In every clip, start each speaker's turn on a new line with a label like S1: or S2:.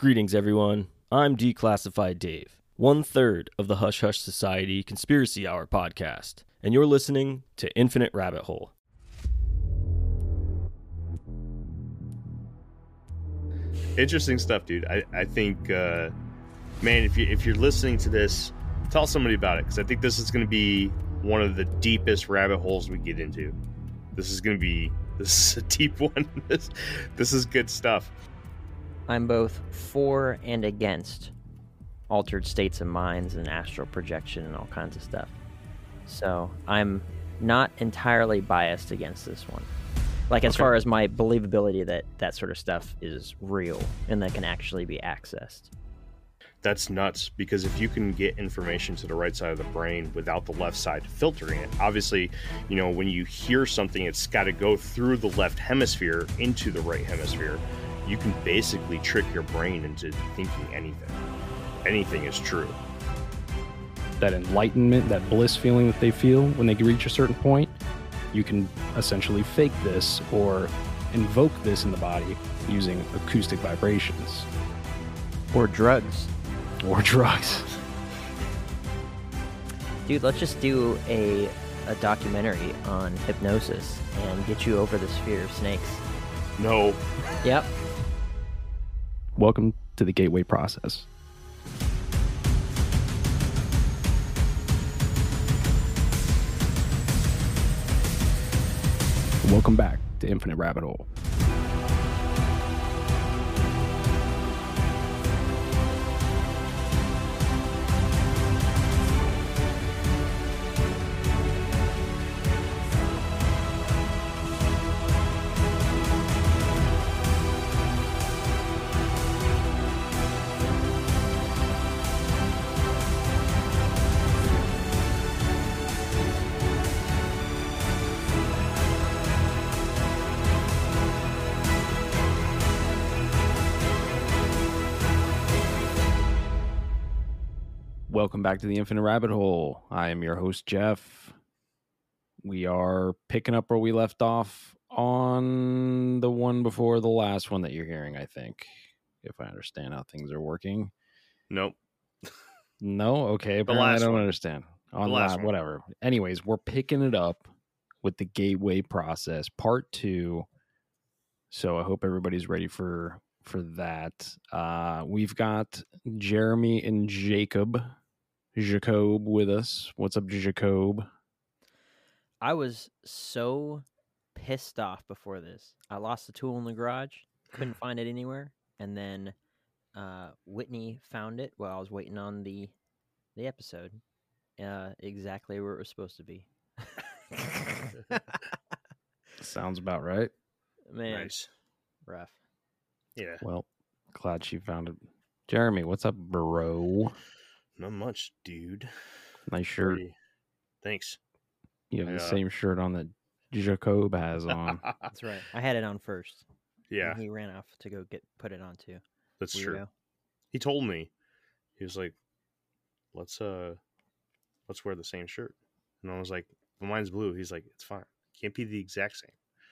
S1: Greetings, everyone. I'm Declassified Dave, one third of the Hush Hush Society Conspiracy Hour podcast, and you're listening to Infinite Rabbit Hole.
S2: Interesting stuff, dude. I, I think, uh, man, if you if you're listening to this, tell somebody about it because I think this is going to be one of the deepest rabbit holes we get into. This is going to be this is a deep one. this this is good stuff.
S3: I'm both for and against altered states of minds and astral projection and all kinds of stuff. So I'm not entirely biased against this one. Like as
S2: Okay.
S3: far as my believability that that sort of stuff is real and that can actually be accessed.
S2: That's nuts because if you can get information to the right side of the brain without the left side filtering it, obviously, you know, when you hear something, it's got to go through the left hemisphere into the right hemisphere. You can basically trick your brain into thinking anything. Anything is true.
S4: that enlightenment, that bliss feeling that they feel when they reach a certain point, you can essentially fake this or invoke this in the body using acoustic vibrations
S3: Or drugs.
S4: or drugs.
S3: Dude, let's just do a a documentary on hypnosis and get you over this fear of snakes.
S2: No,
S3: Yep.
S4: Welcome to the gateway process. Welcome back to Infinite Rabbit Hole. Welcome back to the Infinite Rabbit Hole. I am your host, Jeff. We are picking up where we left off on the one before the last one that you're hearing, I think, if I understand how things are working.
S2: nope.
S4: No, okay, apparently I don't
S2: one.
S4: understand. On
S2: The last
S4: whatever. Anyways, we're picking it up with the gateway process, part two. So I hope everybody's ready for for that. Uh, we've got Jeremy and Jacob, Jacob with us. What's up, Jacob?
S3: I was so pissed off before this. I lost the tool in the garage, couldn't find it anywhere, and then uh, Whitney found it while I was waiting on the the episode, uh, exactly where it was supposed to be.
S4: Sounds about right.
S3: Man,
S2: Nice.
S3: rough.
S2: Yeah.
S4: Well, glad she found it. Jeremy, what's up, bro?
S2: Not much, dude.
S4: Nice shirt.
S2: Pretty- Thanks.
S4: You have the
S2: Yeah.
S4: same shirt on that Jacob has on.
S3: That's right. I had it on first. and
S2: yeah,
S3: he ran off to go get put it on too.
S2: that's true. He told me. He was like, "Let's uh, let's wear the same shirt," and I was like, well, "Mine's blue." He's like, "It's fine. Can't be the exact same.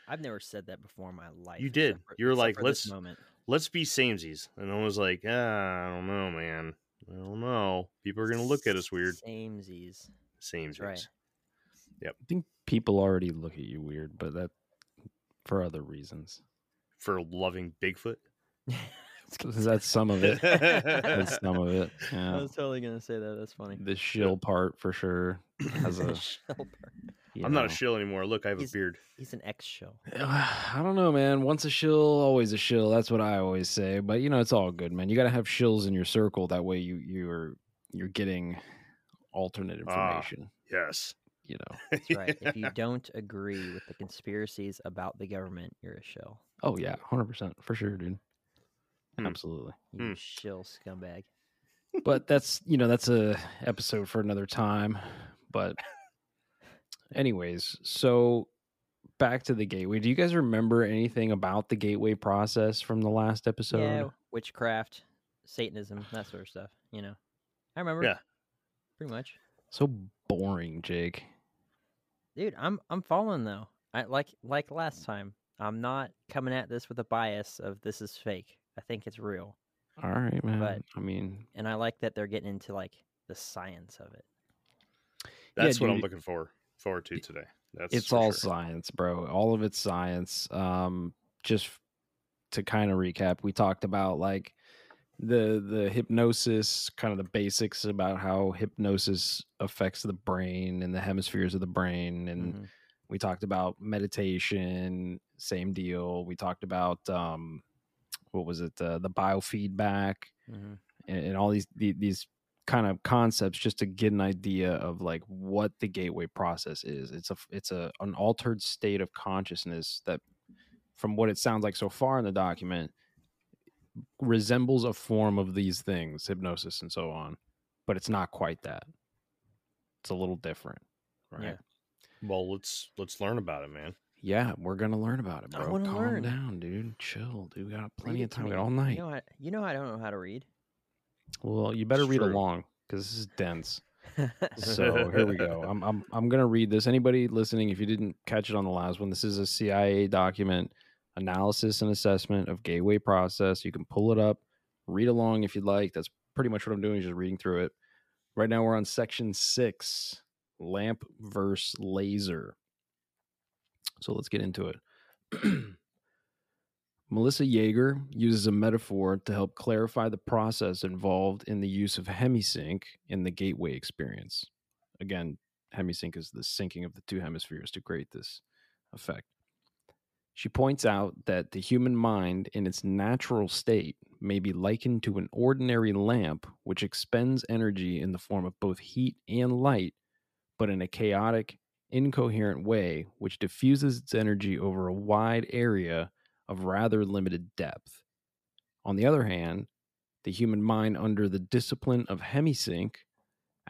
S3: I've never said that before in my life.
S2: You did.
S3: for-
S2: You were like, "Let's-
S3: moment.
S2: Let's be samesies." And I was like, ah, "I don't know, man. I don't know. People are gonna look at us weird."
S3: Samesies.
S2: Samesies.
S3: right.
S4: I think people already look at you weird, but that for other reasons.
S2: For loving Bigfoot.
S4: That's some of it. That's
S2: That's
S4: some of it. Yeah.
S3: I was totally gonna say that. That's funny.
S4: The shill part for sure has a.
S3: Shelper.
S4: you
S2: I'm not a
S4: know.
S2: shill anymore. Look, I have
S3: He's-
S2: a beard.
S3: He's an ex show.
S4: I don't know, man. Once a shill, always a shill. That's what I always say. But you know, it's all good, man. You got to have shills in your circle. That way, you you're you're getting alternate
S2: Ah.
S4: information.
S2: Yes.
S4: You know.
S3: That's right. If you don't agree with the conspiracies about the government, you're a shill.
S4: Oh yeah, hundred percent for sure, dude.
S2: Hmm.
S4: Absolutely.
S3: You
S2: Hmm.
S3: shill scumbag.
S4: but that's you know that's a episode for another time but anyways so back to the gateway do you guys remember anything about the gateway process from the last episode
S3: yeah, witchcraft, Satanism, that sort of stuff. You know, I remember.
S2: Yeah.
S3: pretty much.
S4: so boring jake
S3: Dude, I'm I'm following though. I like like last time. I'm not coming at this with a bias of this is fake. I think it's real.
S4: All right, man.
S3: But-
S4: I mean,
S3: and I like that they're getting into like the science of it.
S2: That's what I'm looking for forward to today. That's
S4: it's all
S2: sure.
S4: science, bro. All of it's science. Um, just to kind of recap, we talked about like the the hypnosis, kind of the basics about how hypnosis affects the brain and the hemispheres of the brain, and
S3: Mhm.
S4: we talked about meditation, same deal. We talked about um, what was it, uh, the biofeedback,
S3: Mhm.
S4: and, and all these the, these kind of concepts just to get an idea of like what the gateway process is. It's a it's a an altered state of consciousness that, from what it sounds like so far in the document, resembles a form of these things, hypnosis and so on, but it's not quite that. It's a little different, right?
S3: Yeah.
S2: Well, let's let's learn about it, man.
S4: Yeah, we're gonna learn about it, bro.
S3: wanna
S4: Calm
S3: learn.
S4: down, dude. Chill, dude. We got plenty of time. We got all night.
S3: You know, I, you know I don't know how to read.
S4: Well, you better
S2: It's
S4: read
S2: true.
S4: along because this is dense. So here we go. I'm I'm I'm gonna read this. Anybody listening, if you didn't catch it on the last one, this is a CIA document, analysis and assessment of gateway process. You can pull it up, read along if you'd like. That's pretty much what I'm doing, is just reading through it. Right now we're on section six, lamp versus laser. So let's get into it. Melissa Jager uses a metaphor to help clarify the process involved in the use of hemisync in the gateway experience. Again, hemisync is the syncing of the two hemispheres to create this effect. She points out that the human mind in its natural state may be likened to an ordinary lamp which expends energy in the form of both heat and light, but in a chaotic, incoherent way which diffuses its energy over a wide area of rather limited depth. On the other hand, the human mind, under the discipline of hemisync,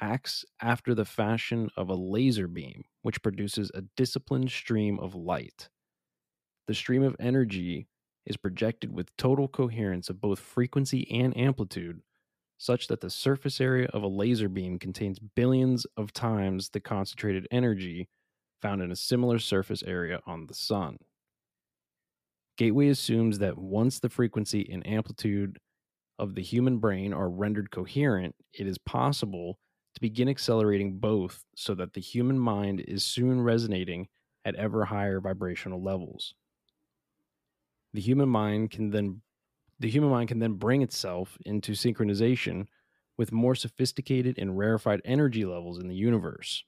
S4: acts after the fashion of a laser beam, which produces a disciplined stream of light. The stream of energy is projected with total coherence of both frequency and amplitude, such that the surface area of a laser beam contains billions of times the concentrated energy found in a similar surface area on the sun. Gateway assumes that once the frequency and amplitude of the human brain are rendered coherent, it is possible to begin accelerating both so that the human mind is soon resonating at ever higher vibrational levels. The human mind can then the human mind can then bring itself into synchronization with more sophisticated and rarefied energy levels in the universe.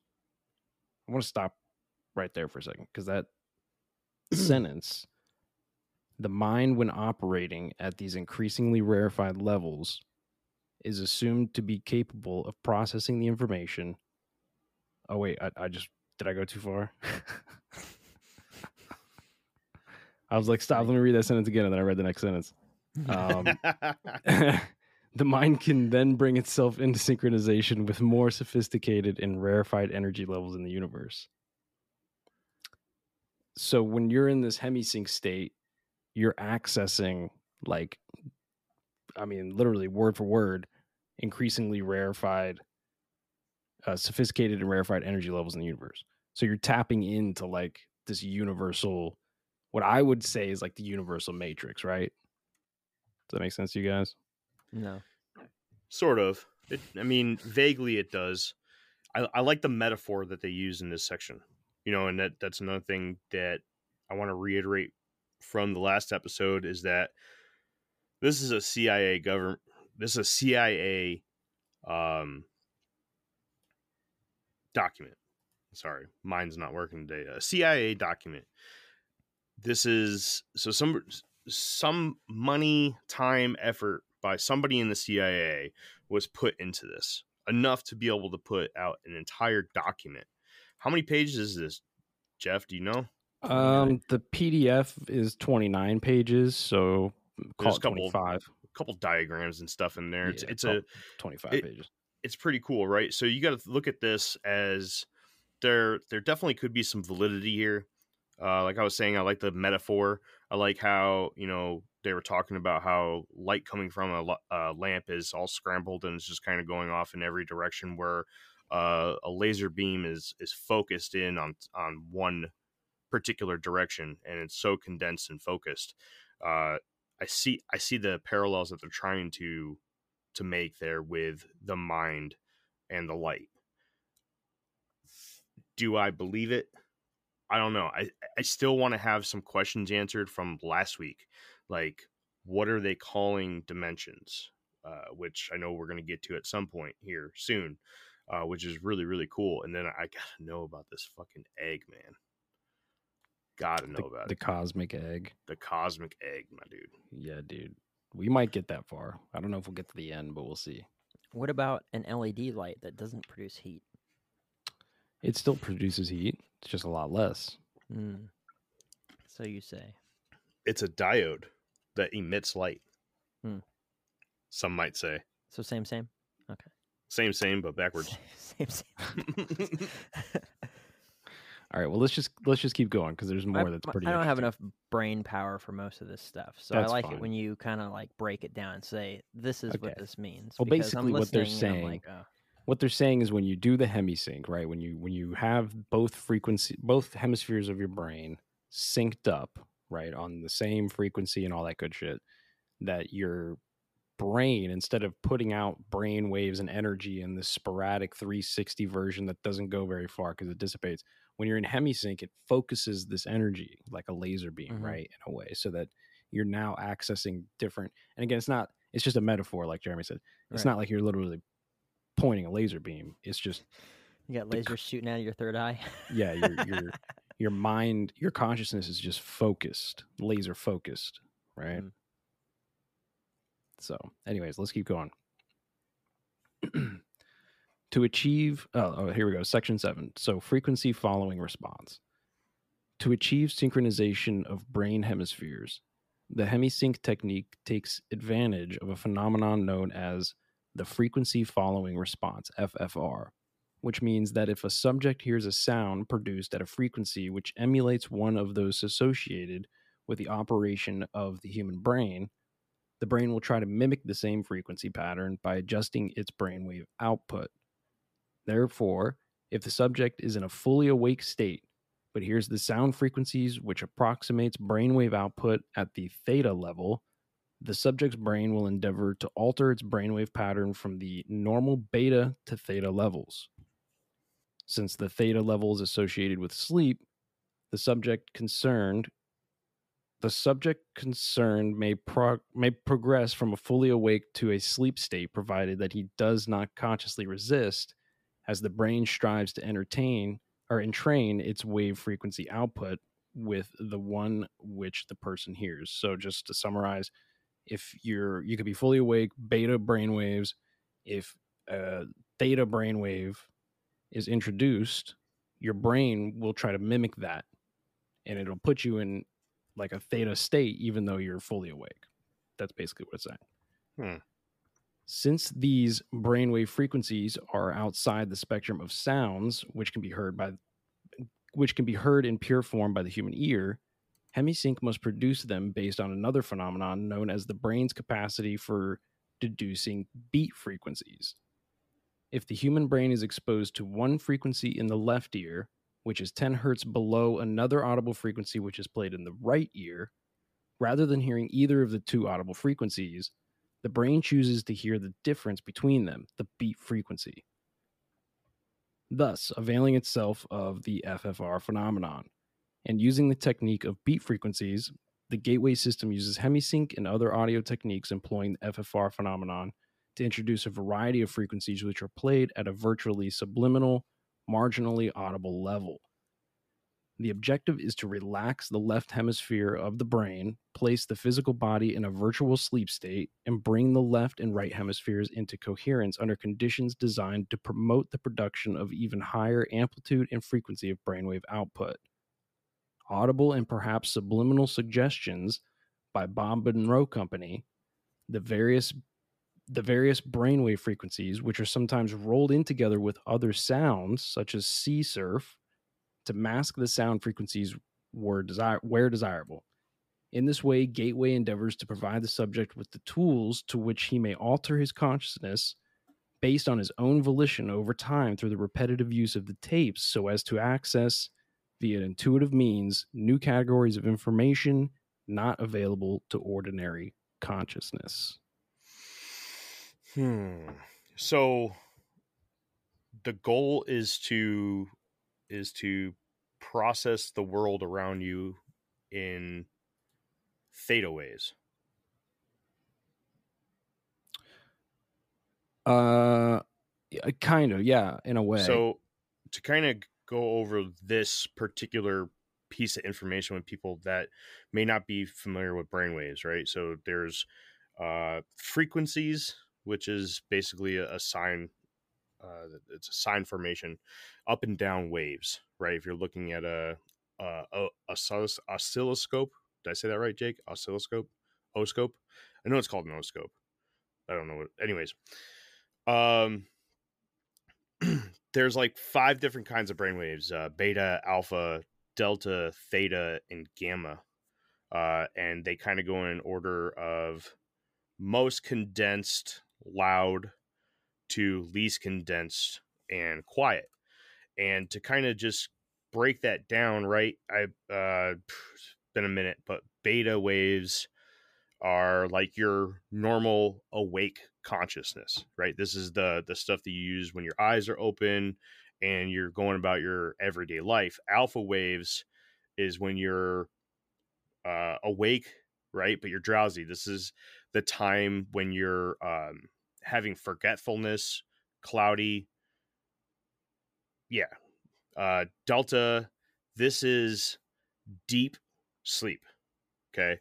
S4: I want to stop right there for a second because that sentence the mind when operating at these increasingly rarefied levels is assumed to be capable of processing the information. Oh wait i, I just did i go too far? I was like stop let me read that sentence again and then i read the next sentence. Um, the mind can then bring itself into synchronization with more sophisticated and rarefied energy levels in the universe. So when you're in this hemisync state you're accessing like i mean literally word for word increasingly rarefied uh, sophisticated and rarefied energy levels in the universe so you're tapping into like this universal what i would say is like the universal matrix right does that make sense to you guys
S3: no.
S2: sort of. It, I mean, vaguely it does. I, I like the metaphor that they use in this section. You know, and that that's another thing that I want to reiterate from the last episode is that this is a CIA government. This is a CIA um, document. Sorry, mine's not working today. A CIA document. This is so some some money, time, effort by somebody in the CIA was put into this enough to be able to put out an entire document. How many pages is this, Jeff? Do you know?
S4: Um the pdf is 29 pages so call
S2: There's
S4: it
S2: couple-
S4: 25
S2: A couple diagrams and stuff in there. It's
S4: Yeah,
S2: it's
S4: call-
S2: a
S4: 25
S2: it-
S4: pages
S2: it's pretty cool, right? So you got to look at this as there there definitely could be some validity here. Uh, like I was saying, I like the metaphor. I like how you know they were talking about how light coming from a, a lamp is all scrambled and it's just kind of going off in every direction, where uh, a laser beam is is focused in on on one particular direction and it's so condensed and focused. Uh, I see I see the parallels that they're trying to to make there with the mind and the light. Do I believe it? I don't know. I I still want to have some questions answered from last week. Like what are they calling dimensions? Uh, which I know we're going to get to at some point here soon, uh, which is really really cool. And then I gotta know about this fucking egg, man. Gotta know
S4: the,
S2: about
S4: the
S2: it.
S4: cosmic egg.
S2: The cosmic egg, my dude.
S4: Yeah, dude. We might get that far. I don't know if we'll get to the end, but we'll see.
S3: What about an LED light that doesn't produce heat?
S4: It still produces heat. It's just a lot less.
S3: Mm. So you say.
S2: It's a diode that emits light.
S3: Hmm.
S2: Some might say
S3: So same, same. Okay.
S2: Same, same, but backwards.
S3: same, same.
S4: All right. Well, let's just let's just keep going because there's more
S3: I,
S4: that's pretty.
S3: I don't have enough brain power for most of this stuff, so
S4: That's
S3: I like
S4: fine.
S3: it when you kind of like break it down and say, "This is
S4: Okay.
S3: what this means."
S4: Well, basically what they're
S3: listening and I'm
S4: saying-
S3: like, oh,
S4: what they're saying is when you do the hemisync, right? When you when you have both frequency, both hemispheres of your brain synced up, right, on the same frequency and all that good shit, that your brain, instead of putting out brain waves and energy in this sporadic 360 version that doesn't go very far because it dissipates, when you're in hemisync, it focuses this energy like a laser beam,
S3: Mhm.
S4: right, in a way, so that you're now accessing different. And again, it's not. It's just a metaphor, like Jeremy said. It's
S3: Right.
S4: not like you're literally pointing a laser beam. It's just
S3: you got
S4: the
S3: lasers shooting out of your third eye.
S4: yeah, your your your mind, your consciousness is just focused, laser focused, right?
S3: Mm.
S4: So, anyways, let's keep going. to achieve, oh, oh, here we go, section seven. So, frequency following response. To achieve synchronization of brain hemispheres, the hemisync technique takes advantage of a phenomenon known as the frequency following response, FFR which means that if a subject hears a sound produced at a frequency which emulates one of those associated with the operation of the human brain, the brain will try to mimic the same frequency pattern by adjusting its brainwave output. Therefore, if the subject is in a fully awake state but hears the sound frequencies which approximates brainwave output at the theta level, the subject's brain will endeavor to alter its brainwave pattern from the normal beta to theta levels. Since the theta level is associated with sleep, the subject concerned the subject concerned may prog- may progress from a fully awake to a sleep state provided that he does not consciously resist as the brain strives to entertain or entrain its wave frequency output with the one which the person hears. So just to summarize, if you're you could be fully awake, beta brain waves, if a theta brainwave is introduced, your brain will try to mimic that and it'll put you in like a theta state even though you're fully awake. That's basically what it's saying.
S2: Hmm.
S4: Since these brainwave frequencies are outside the spectrum of sounds, which can be heard by which can be heard in pure form by the human ear, Hemisync must produce them based on another phenomenon known as the brain's capacity for deducing beat frequencies. If the human brain is exposed to one frequency in the left ear, which is 10 hertz below another audible frequency which is played in the right ear, rather than hearing either of the two audible frequencies, the brain chooses to hear the difference between them, the beat frequency. Thus, availing itself of the FFR phenomenon and using the technique of beat frequencies, the gateway system uses hemisync and other audio techniques employing the FFR phenomenon to introduce a variety of frequencies which are played at a virtually subliminal, marginally audible level. The objective is to relax the left hemisphere of the brain, place the physical body in a virtual sleep state, and bring the left and right hemispheres into coherence under conditions designed to promote the production of even higher amplitude and frequency of brainwave output. Audible and perhaps subliminal suggestions by Bob Monroe Company, the various the various brainwave frequencies, which are sometimes rolled in together with other sounds, such as sea surf, to mask the sound frequencies where, desire, where desirable. In this way, Gateway endeavors to provide the subject with the tools to which he may alter his consciousness based on his own volition over time through the repetitive use of the tapes so as to access via intuitive means new categories of information, not available to ordinary consciousness.
S2: Hmm. So the goal is to is to process the world around you in theta ways.
S4: Uh, kind of, yeah, in a way.
S2: So to kind of go over this particular piece of information with people that may not be familiar with brainwaves, right? So there's uh, frequencies, which is basically a, a sign. Uh, it's a sine formation, up and down waves, right? If you're looking at a, a, a, a oscilloscope, did I say that right, Jake? Oscilloscope, oscope. I know it's called an oscope. I don't know what. Anyways, um, there's like five different kinds of brainwaves: uh, beta, alpha, delta, theta, and gamma, uh, and they kind of go in order of most condensed, loud, to least condensed and quiet. And to kind of just break that down, right? I uh, been a minute, but beta waves are like your normal awake consciousness, right? This is the the stuff that you use when your eyes are open and you're going about your everyday life. Alpha waves is when you're uh, awake, right? But you're drowsy. This is the time when you're um, having forgetfulness, cloudy. Yeah. Uh, delta, this is deep sleep. Okay.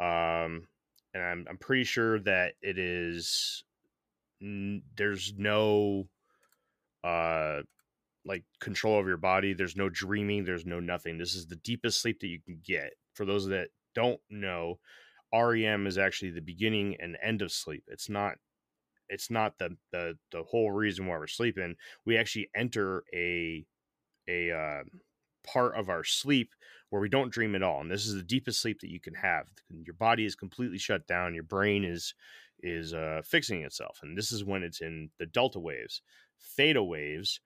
S2: Um, and I'm, I'm pretty sure that it is, n- there's no, uh, like control of your body. There's no dreaming. There's no nothing. This is the deepest sleep that you can get. For those that don't know, REM is actually the beginning and end of sleep. It's not it's not the the the whole reason why we're sleeping. We actually enter a a uh, part of our sleep where we don't dream at all, and this is the deepest sleep that you can have. Your body is completely shut down. Your brain is is uh, fixing itself, and this is when it's in the delta waves. Theta waves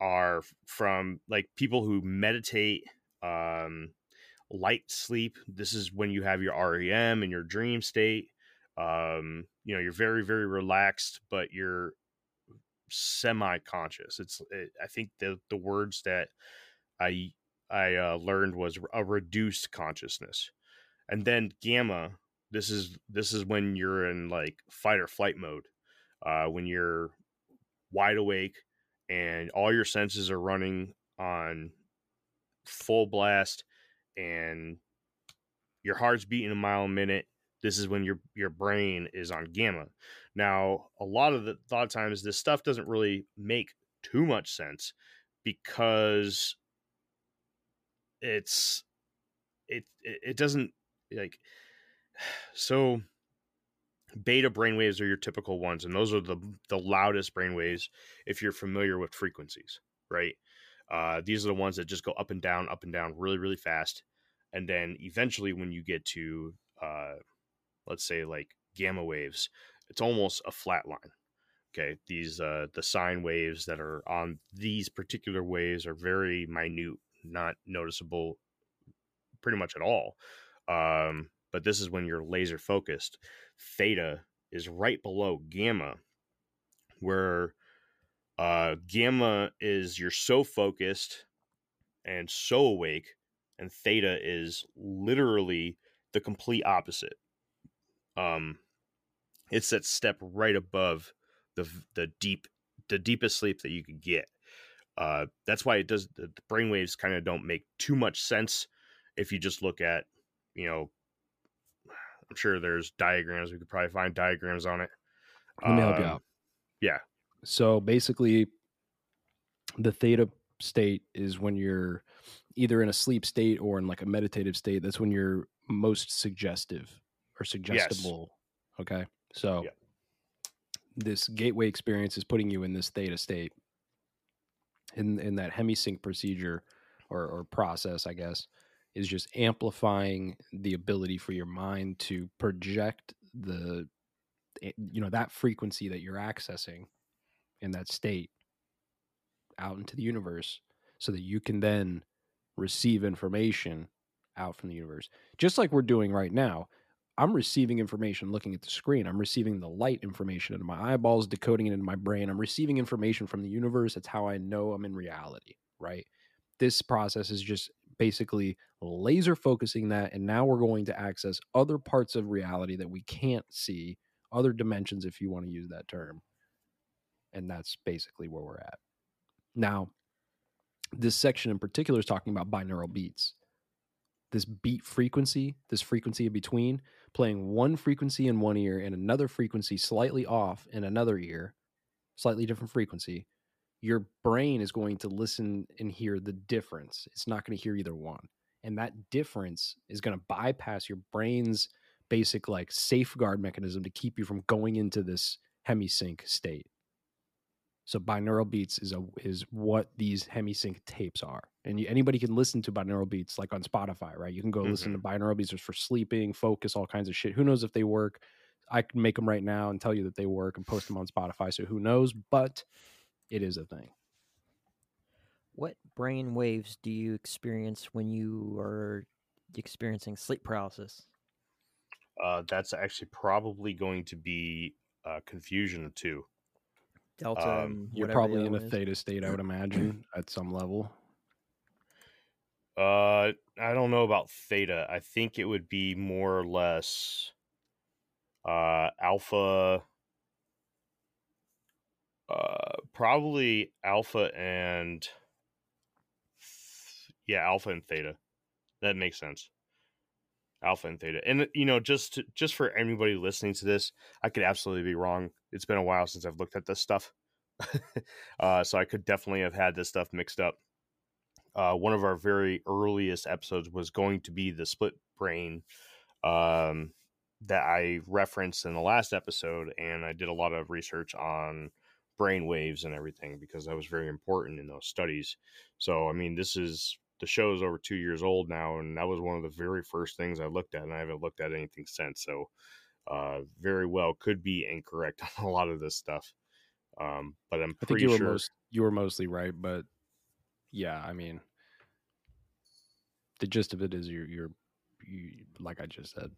S2: are from like people who meditate um light sleep. This is when you have your REM and your dream state. Um, you know, you're very, very relaxed, but you're semi-conscious. It's, it, I think the the words that I I uh, learned was a reduced consciousness, and then gamma. This is this is when you're in like fight or flight mode, uh, when you're wide awake and all your senses are running on full blast and your heart's beating a mile a minute this is when your your brain is on gamma. Now a lot of the of times this stuff doesn't really make too much sense because it's it it doesn't like so beta brainwaves are your typical ones and those are the the loudest brainwaves if you're familiar with frequencies right? Uh, these are the ones that just go up and down up and down really really fast and then eventually when you get to uh, let's say like gamma waves it's almost a flat line okay these uh the sine waves that are on these particular waves are very minute not noticeable pretty much at all um but this is when you're laser focused theta is right below gamma where uh gamma is you're so focused and so awake and theta is literally the complete opposite. Um, it's that step right above the the deep the deepest sleep that you could get. Uh, that's why it does the, brain waves kind of don't make too much sense if you just look at you know I'm sure there's diagrams we could probably find diagrams on it.
S4: Let me help you
S2: Um,
S4: out.
S2: Yeah,
S4: So basically, the theta state is when you're either in a sleep state or in like a meditative state. That's when you're most suggestive or suggestible. Okay. So
S2: Yeah.
S4: this gateway experience is putting you in this theta state. In in that hemisync procedure or, or process, I guess, is just amplifying the ability for your mind to project the eh, you know that frequency that you're accessing in that state out into the universe so that you can then receive information out from the universe. Just like we're doing right now. I'm receiving information looking at the screen. I'm receiving the light information into my eyeballs, decoding it into my brain. I'm receiving information from the universe. That's how I know I'm in reality, right? This process is just basically laser focusing that. And now we're going to access other parts of reality that we can't see, other dimensions, if you want to use that term. And that's basically where we're at. Now, this section in particular is talking about binaural beats. This beat frequency, this frequency in between, playing one frequency in one ear and another frequency slightly off in another ear, slightly different frequency, your brain is going to listen and hear the difference. It's not going to hear either one. And that difference is going to bypass your brain's basic like safeguard mechanism to keep you from going into this hemisync state. So binaural beats is a is what these hemisync tapes are, and you, anybody can listen to binaural beats like on Spotify, right? You can go mm-hmm. listen to mm-hmm. binaural beats for sleeping, focus, all kinds of shit. Who knows if they work? I can make them right now and tell you that they work and post them on Spotify. So who knows? But it is a thing.
S3: What brain waves do you experience when you are experiencing sleep paralysis?
S2: Uh, that's actually probably going to be uh, confusion too.
S3: Delta. Um,
S4: you're probably in a is. theta state, I would imagine, at some level.
S2: Uh, I don't know about theta. I think it would be more or less uh alpha uh probably alpha and yeah alpha and theta that makes sense alpha and theta and you know just to, just for anybody listening to this i could absolutely be wrong it's been a while since I've looked at this stuff. uh, so I could definitely have had this stuff mixed up. Uh, one of our very earliest episodes was going to be the split brain um, that I referenced in the last episode, and I did a lot of research on brain waves and everything because that was very important in those studies. So, I mean, this is the show is over two years old now, and that was one of the very first things I looked at, and I haven't looked at anything since. So, uh, very well could be incorrect on a lot of this stuff. Um, but I'm pretty
S4: I think you
S2: sure
S4: were most, you were mostly right. But yeah, I mean, the gist of it is you're you're you, like I just said.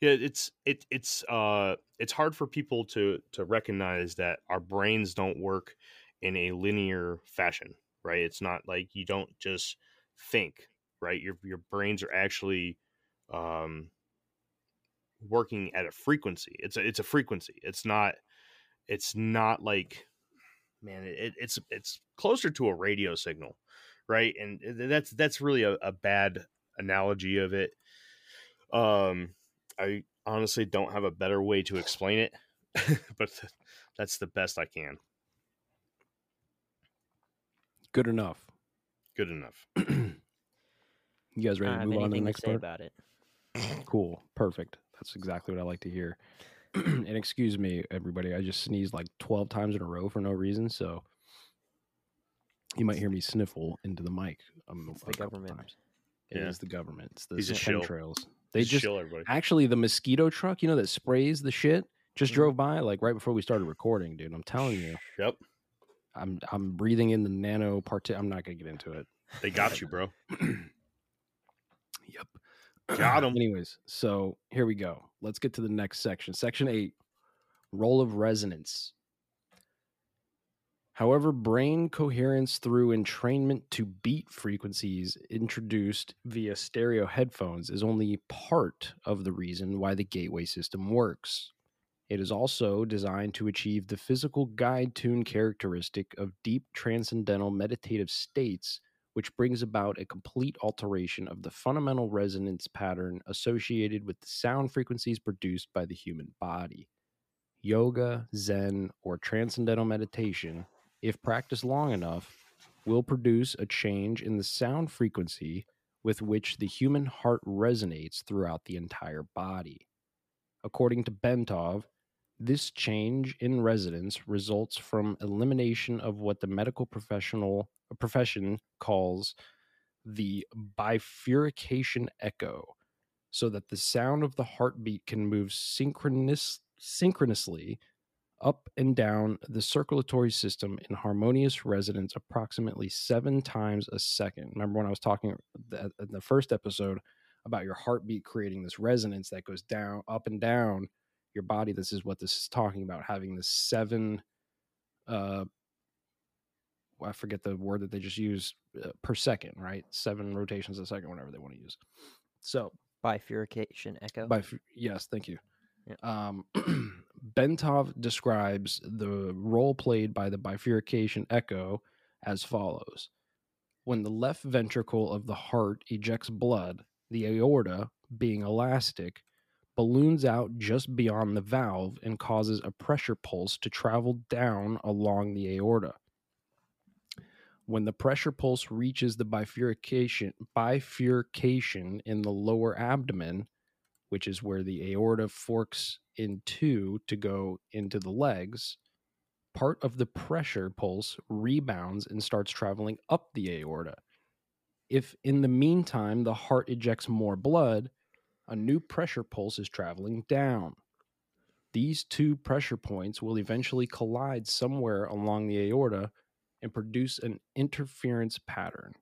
S2: Yeah, it's it it's uh it's hard for people to to recognize that our brains don't work in a linear fashion, right? It's not like you don't just think, right? Your your brains are actually um working at a frequency. It's a it's a frequency. It's not it's not like man, it, it's it's closer to a radio signal, right? And that's that's really a, a bad analogy of it. Um, I honestly don't have a better way to explain it, but that's the best I can.
S4: Good enough.
S2: Good enough.
S4: you guys ready to move on to the next
S3: part? about it?
S4: Cool. Perfect. That's exactly what I like to hear. and excuse me, everybody, I just sneezed like 12 times in a row for no reason. So you might hear me sniffle into the mic. Um,
S3: it's the government. Times.
S4: It yeah. is the government. It's the
S2: He's
S4: chemtrails. They
S2: He's
S4: just actually the mosquito truck, you know, that sprays the shit, just mm-hmm. drove by like right before we started recording, dude. I'm telling you.
S2: Yep.
S4: I'm I'm breathing in the nano part. I'm not gonna get into it.
S2: They got you, bro.
S4: yep.
S2: Got him.
S4: Anyways, so here we go. Let's get to the next section. Section eight role of resonance. However, brain coherence through entrainment to beat frequencies introduced via stereo headphones is only part of the reason why the gateway system works. It is also designed to achieve the physical guide tune characteristic of deep transcendental meditative states which brings about a complete alteration of the fundamental resonance pattern associated with the sound frequencies produced by the human body. Yoga, Zen, or transcendental meditation, if practiced long enough, will produce a change in the sound frequency with which the human heart resonates throughout the entire body. According to Bentov, this change in resonance results from elimination of what the medical professional profession calls the bifurcation echo, so that the sound of the heartbeat can move synchronous, synchronously up and down the circulatory system in harmonious resonance approximately seven times a second. Remember when I was talking in the first episode about your heartbeat creating this resonance that goes down, up and down your body? This is what this is talking about having this seven, uh, I forget the word that they just use uh, per second, right? Seven rotations a second, whatever they want to use. So
S3: bifurcation echo.
S4: Bif- yes, thank you. Yeah. Um, Bentov describes the role played by the bifurcation echo as follows When the left ventricle of the heart ejects blood, the aorta, being elastic, balloons out just beyond the valve and causes a pressure pulse to travel down along the aorta. When the pressure pulse reaches the bifurcation, bifurcation in the lower abdomen, which is where the aorta forks in two to go into the legs, part of the pressure pulse rebounds and starts traveling up the aorta. If in the meantime the heart ejects more blood, a new pressure pulse is traveling down. These two pressure points will eventually collide somewhere along the aorta and produce an interference pattern.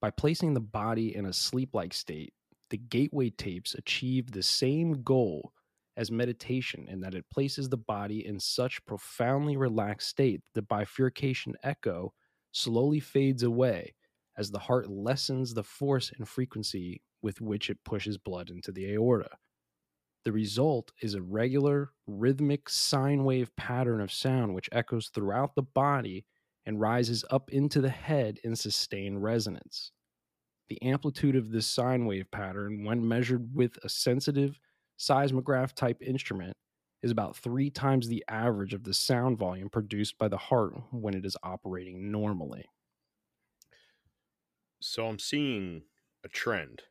S4: By placing the body in a sleep like state, the gateway tapes achieve the same goal as meditation in that it places the body in such profoundly relaxed state that the bifurcation echo slowly fades away as the heart lessens the force and frequency with which it pushes blood into the aorta. The result is a regular, rhythmic sine wave pattern of sound which echoes throughout the body and rises up into the head in sustained resonance. The amplitude of this sine wave pattern, when measured with a sensitive seismograph type instrument, is about three times the average of the sound volume produced by the heart when it is operating normally.
S2: So I'm seeing a trend,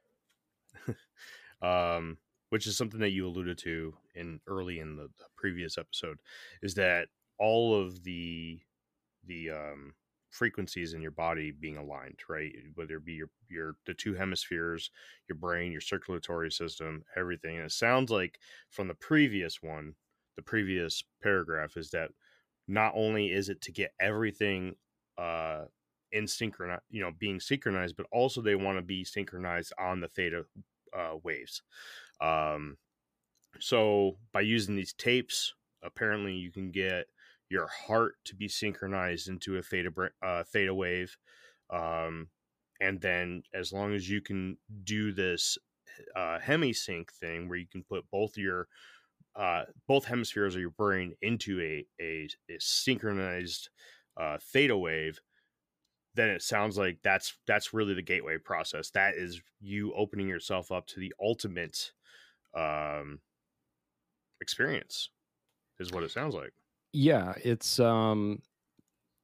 S2: um, which is something that you alluded to in early in the, the previous episode, is that all of the the um, frequencies in your body being aligned, right? Whether it be your your the two hemispheres, your brain, your circulatory system, everything. And it sounds like from the previous one, the previous paragraph is that not only is it to get everything uh in synchronized, you know, being synchronized, but also they want to be synchronized on the theta uh, waves. Um, so by using these tapes, apparently you can get your heart to be synchronized into a theta uh, theta wave, um, and then as long as you can do this uh, hemisync thing where you can put both your uh, both hemispheres of your brain into a a, a synchronized uh, theta wave, then it sounds like that's that's really the gateway process. That is you opening yourself up to the ultimate um, experience, is what it sounds like
S4: yeah it's um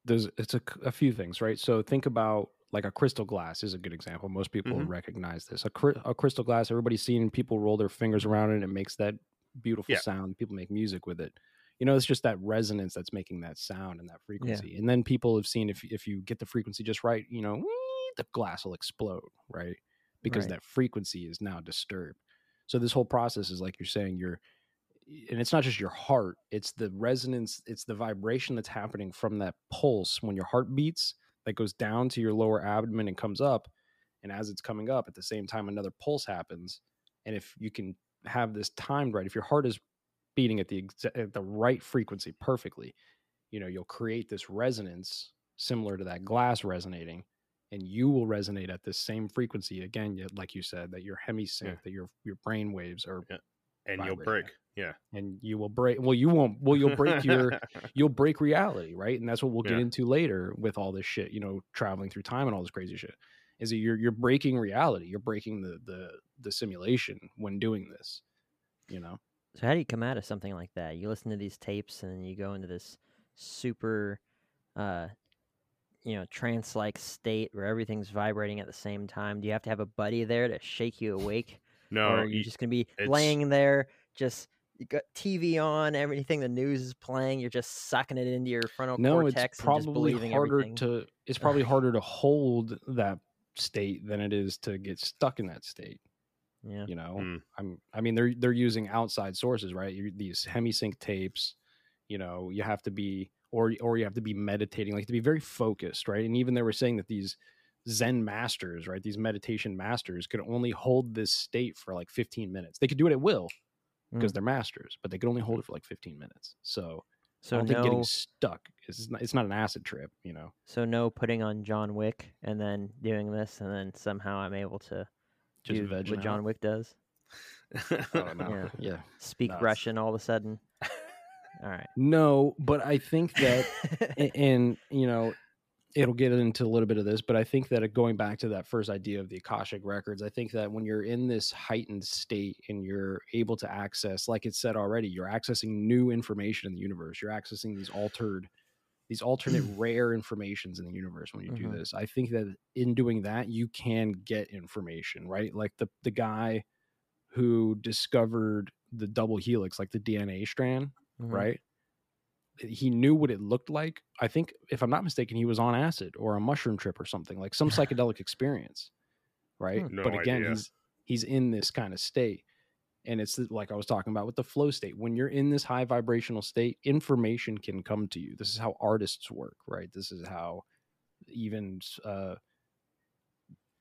S4: there's it's a, a few things right so think about like a crystal glass is a good example most people mm-hmm. recognize this a, a crystal glass everybody's seen people roll their fingers around it and it makes that beautiful yeah. sound people make music with it you know it's just that resonance that's making that sound and that frequency yeah. and then people have seen if if you get the frequency just right you know the glass will explode right because right. that frequency is now disturbed so this whole process is like you're saying you're and it's not just your heart it's the resonance it's the vibration that's happening from that pulse when your heart beats that goes down to your lower abdomen and comes up and as it's coming up at the same time another pulse happens and if you can have this timed right if your heart is beating at the at the right frequency perfectly you know you'll create this resonance similar to that glass resonating and you will resonate at this same frequency again like you said that your hemisync yeah. that your your brain waves are
S2: yeah. and you'll break yeah.
S4: And you will break well you won't well you'll break your you'll break reality, right? And that's what we'll get yeah. into later with all this shit, you know, traveling through time and all this crazy shit. Is that you're you're breaking reality. You're breaking the the the simulation when doing this, you know.
S3: So how do you come out of something like that? You listen to these tapes and then you go into this super uh you know trance like state where everything's vibrating at the same time do you have to have a buddy there to shake you awake
S2: no
S3: or are you, you just gonna be laying there just you got TV on, everything the news is playing, you're just sucking it into your frontal no, cortex.
S4: it's probably harder
S3: everything.
S4: to. It's probably harder to hold that state than it is to get stuck in that state.
S3: Yeah,
S4: you know, mm. I'm. I mean, they're they're using outside sources, right? You, these hemisync tapes. you know you have to be or or you have to be meditating like to be very focused right and even they were saying that these zen masters right these meditation masters could only hold this state for like 15 minutes they could do it at will because
S3: Mm.
S4: they're masters but they could only hold it for like 15 minutes so,
S3: So
S4: i don't think getting stuck is not, it's not an acid trip you know
S3: so no putting on John Wick and then doing this, and then somehow I'm able to
S4: just
S3: do what John. Wick does.
S4: oh, no.
S3: Yeah.
S4: yeah
S3: Speak
S4: Nuts.
S3: Russian all of a sudden. All right.
S4: no but i think that and you know it'll get into a little bit of this but i think that going back to that first idea of the akashic records i think that when you're in this heightened state and you're able to access like it said already you're accessing new information in the universe you're accessing these altered these alternate rare informations in the universe when you do
S3: Mhm.
S4: this i think that in doing that you can get information right like the the guy who discovered the double helix like the dna strand
S3: Mhm.
S4: right? He knew what it looked like. I think, if I'm not mistaken, he was on acid or a mushroom trip or something like some psychedelic experience, right?
S3: Hmm.
S2: No
S4: but again,
S2: idea.
S4: he's he's in this kind of state, and it's like I was talking about with the flow state. When you're in this high vibrational state, information can come to you. This is how artists work, right? This is how even uh,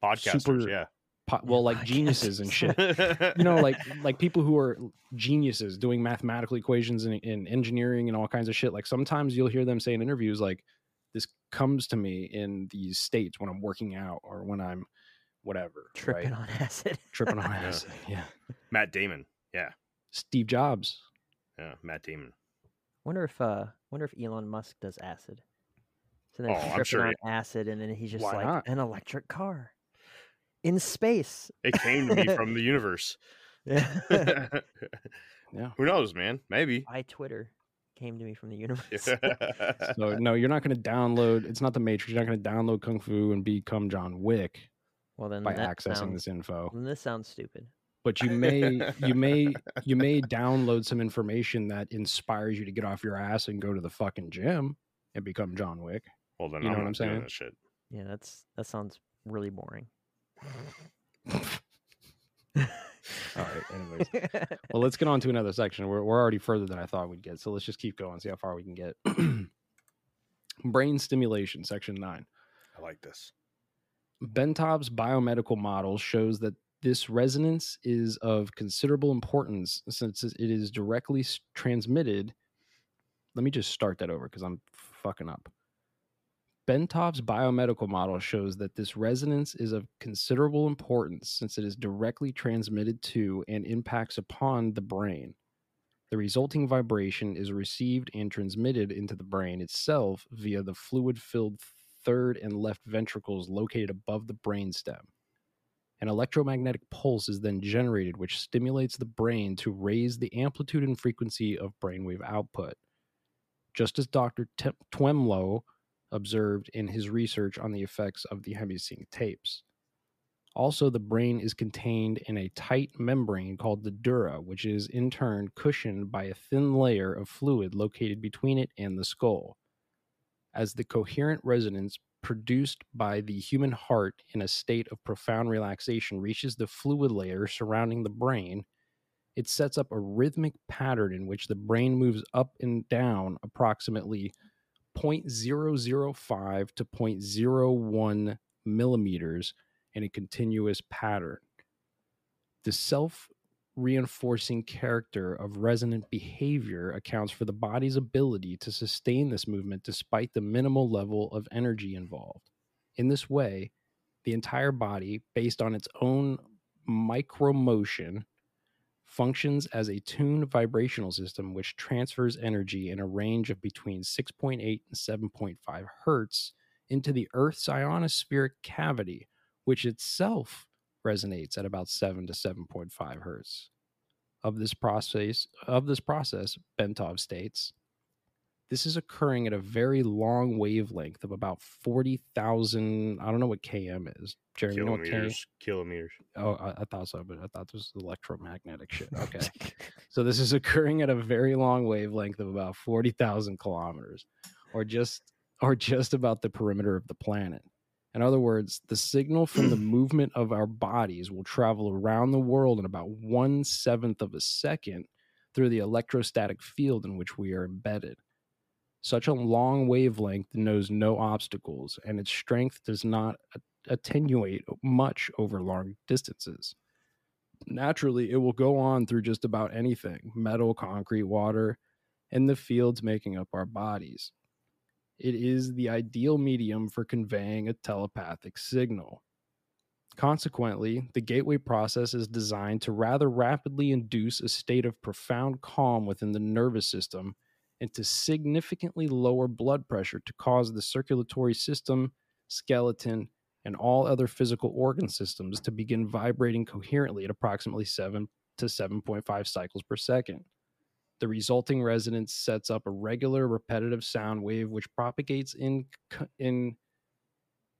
S2: Podcasters,
S4: Super-
S2: yeah.
S4: Po- well, like geniuses and shit. you know like like people who are geniuses doing mathematical equations and in engineering and all kinds of shit like sometimes you'll hear them say in interviews like this comes to me in these states when i'm working out or when i'm whatever
S3: Tripping
S4: right?
S3: on acid.
S4: tripping on acid yeah
S2: Matt Damon. Yeah.
S4: steve jobs
S2: Yeah. Matt Damon.
S3: Wonder if uh wonder if Elon Musk does acid. So then
S2: Oh,
S3: he's
S2: I'm
S3: tripping
S2: sure
S3: on
S2: he-
S3: acid and then he's just
S4: Why
S3: like
S4: not?
S3: an electric car. In space.
S2: It came to me from the universe.
S3: Yeah.
S4: yeah
S2: Who knows, man? Maybe.
S3: By Twitter came to me from the universe.
S4: so no you're not going to download it's not the matrix you're not going to download kung fu and become john wick
S3: Well then
S4: by
S3: that
S4: accessing
S3: sounds,
S4: this info
S3: Then this sounds stupid.
S4: but you may you may you may download some information that inspires you to get off your ass and go to the fucking gym and become John Wick.
S2: well, then
S4: You know
S2: I'm
S4: what I'm saying?
S2: that shit.
S3: Yeah, that's that sounds really boring.
S4: All right. Anyways, well, let's get on to another section. We're we're already further than I thought we'd get, so let's just keep going, see how far we can get. Brain stimulation, section nine.
S2: I like this.
S4: Bentov's biomedical model shows that this resonance is of considerable importance since it is directly transmitted. Let me just start that over because I'm fucking up. Bentov's biomedical model shows that this resonance is of considerable importance since it is directly transmitted to and impacts upon the brain. The resulting vibration is received and transmitted into the brain itself via the fluid filled third and left ventricles located above the brainstem. An electromagnetic pulse is then generated, which stimulates the brain to raise the amplitude and frequency of brainwave output. Just as Dr. Tem- Twemlow observed in his research on the effects of the hemisync tapes. Also, the brain is contained in a tight membrane called the dura, which is in turn cushioned by a thin layer of fluid located between it and the skull. As the coherent resonance produced by the human heart in a state of profound relaxation reaches the fluid layer surrounding the brain, it sets up a rhythmic pattern in which the brain moves up and down approximately 0.005 to 0.01 millimeters in a continuous pattern. The self reinforcing character of resonant behavior accounts for the body's ability to sustain this movement despite the minimal level of energy involved. In this way, the entire body, based on its own micromotion, functions as a tuned vibrational system which transfers energy in a range of between 6.8 and 7.5 hertz into the Earth's ionospheric cavity, which itself resonates at about 7 to 7.5 hertz. Of this process, of this process, Bentov states, this is occurring at a very long wavelength of about 40,000. I don't know what KM is. Jeremy, you know KM
S2: Kilometers. Kilometers.
S4: Oh, I, I thought so, but I thought this was electromagnetic shit. Okay. so this is occurring at a very long wavelength of about 40,000 kilometers or just or just about the perimeter of the planet. In other words, the signal from the movement of our bodies will travel around the world in about one seventh of a second through the electrostatic field in which we are embedded. Such a long wavelength knows no obstacles, and its strength does not attenuate much over long distances. Naturally, it will go on through just about anything metal, concrete, water, and the fields making up our bodies. It is the ideal medium for conveying a telepathic signal. Consequently, the gateway process is designed to rather rapidly induce a state of profound calm within the nervous system and to significantly lower blood pressure to cause the circulatory system, skeleton, and all other physical organ systems to begin vibrating coherently at approximately 7 to 7.5 cycles per second. The resulting resonance sets up a regular repetitive sound wave which propagates in in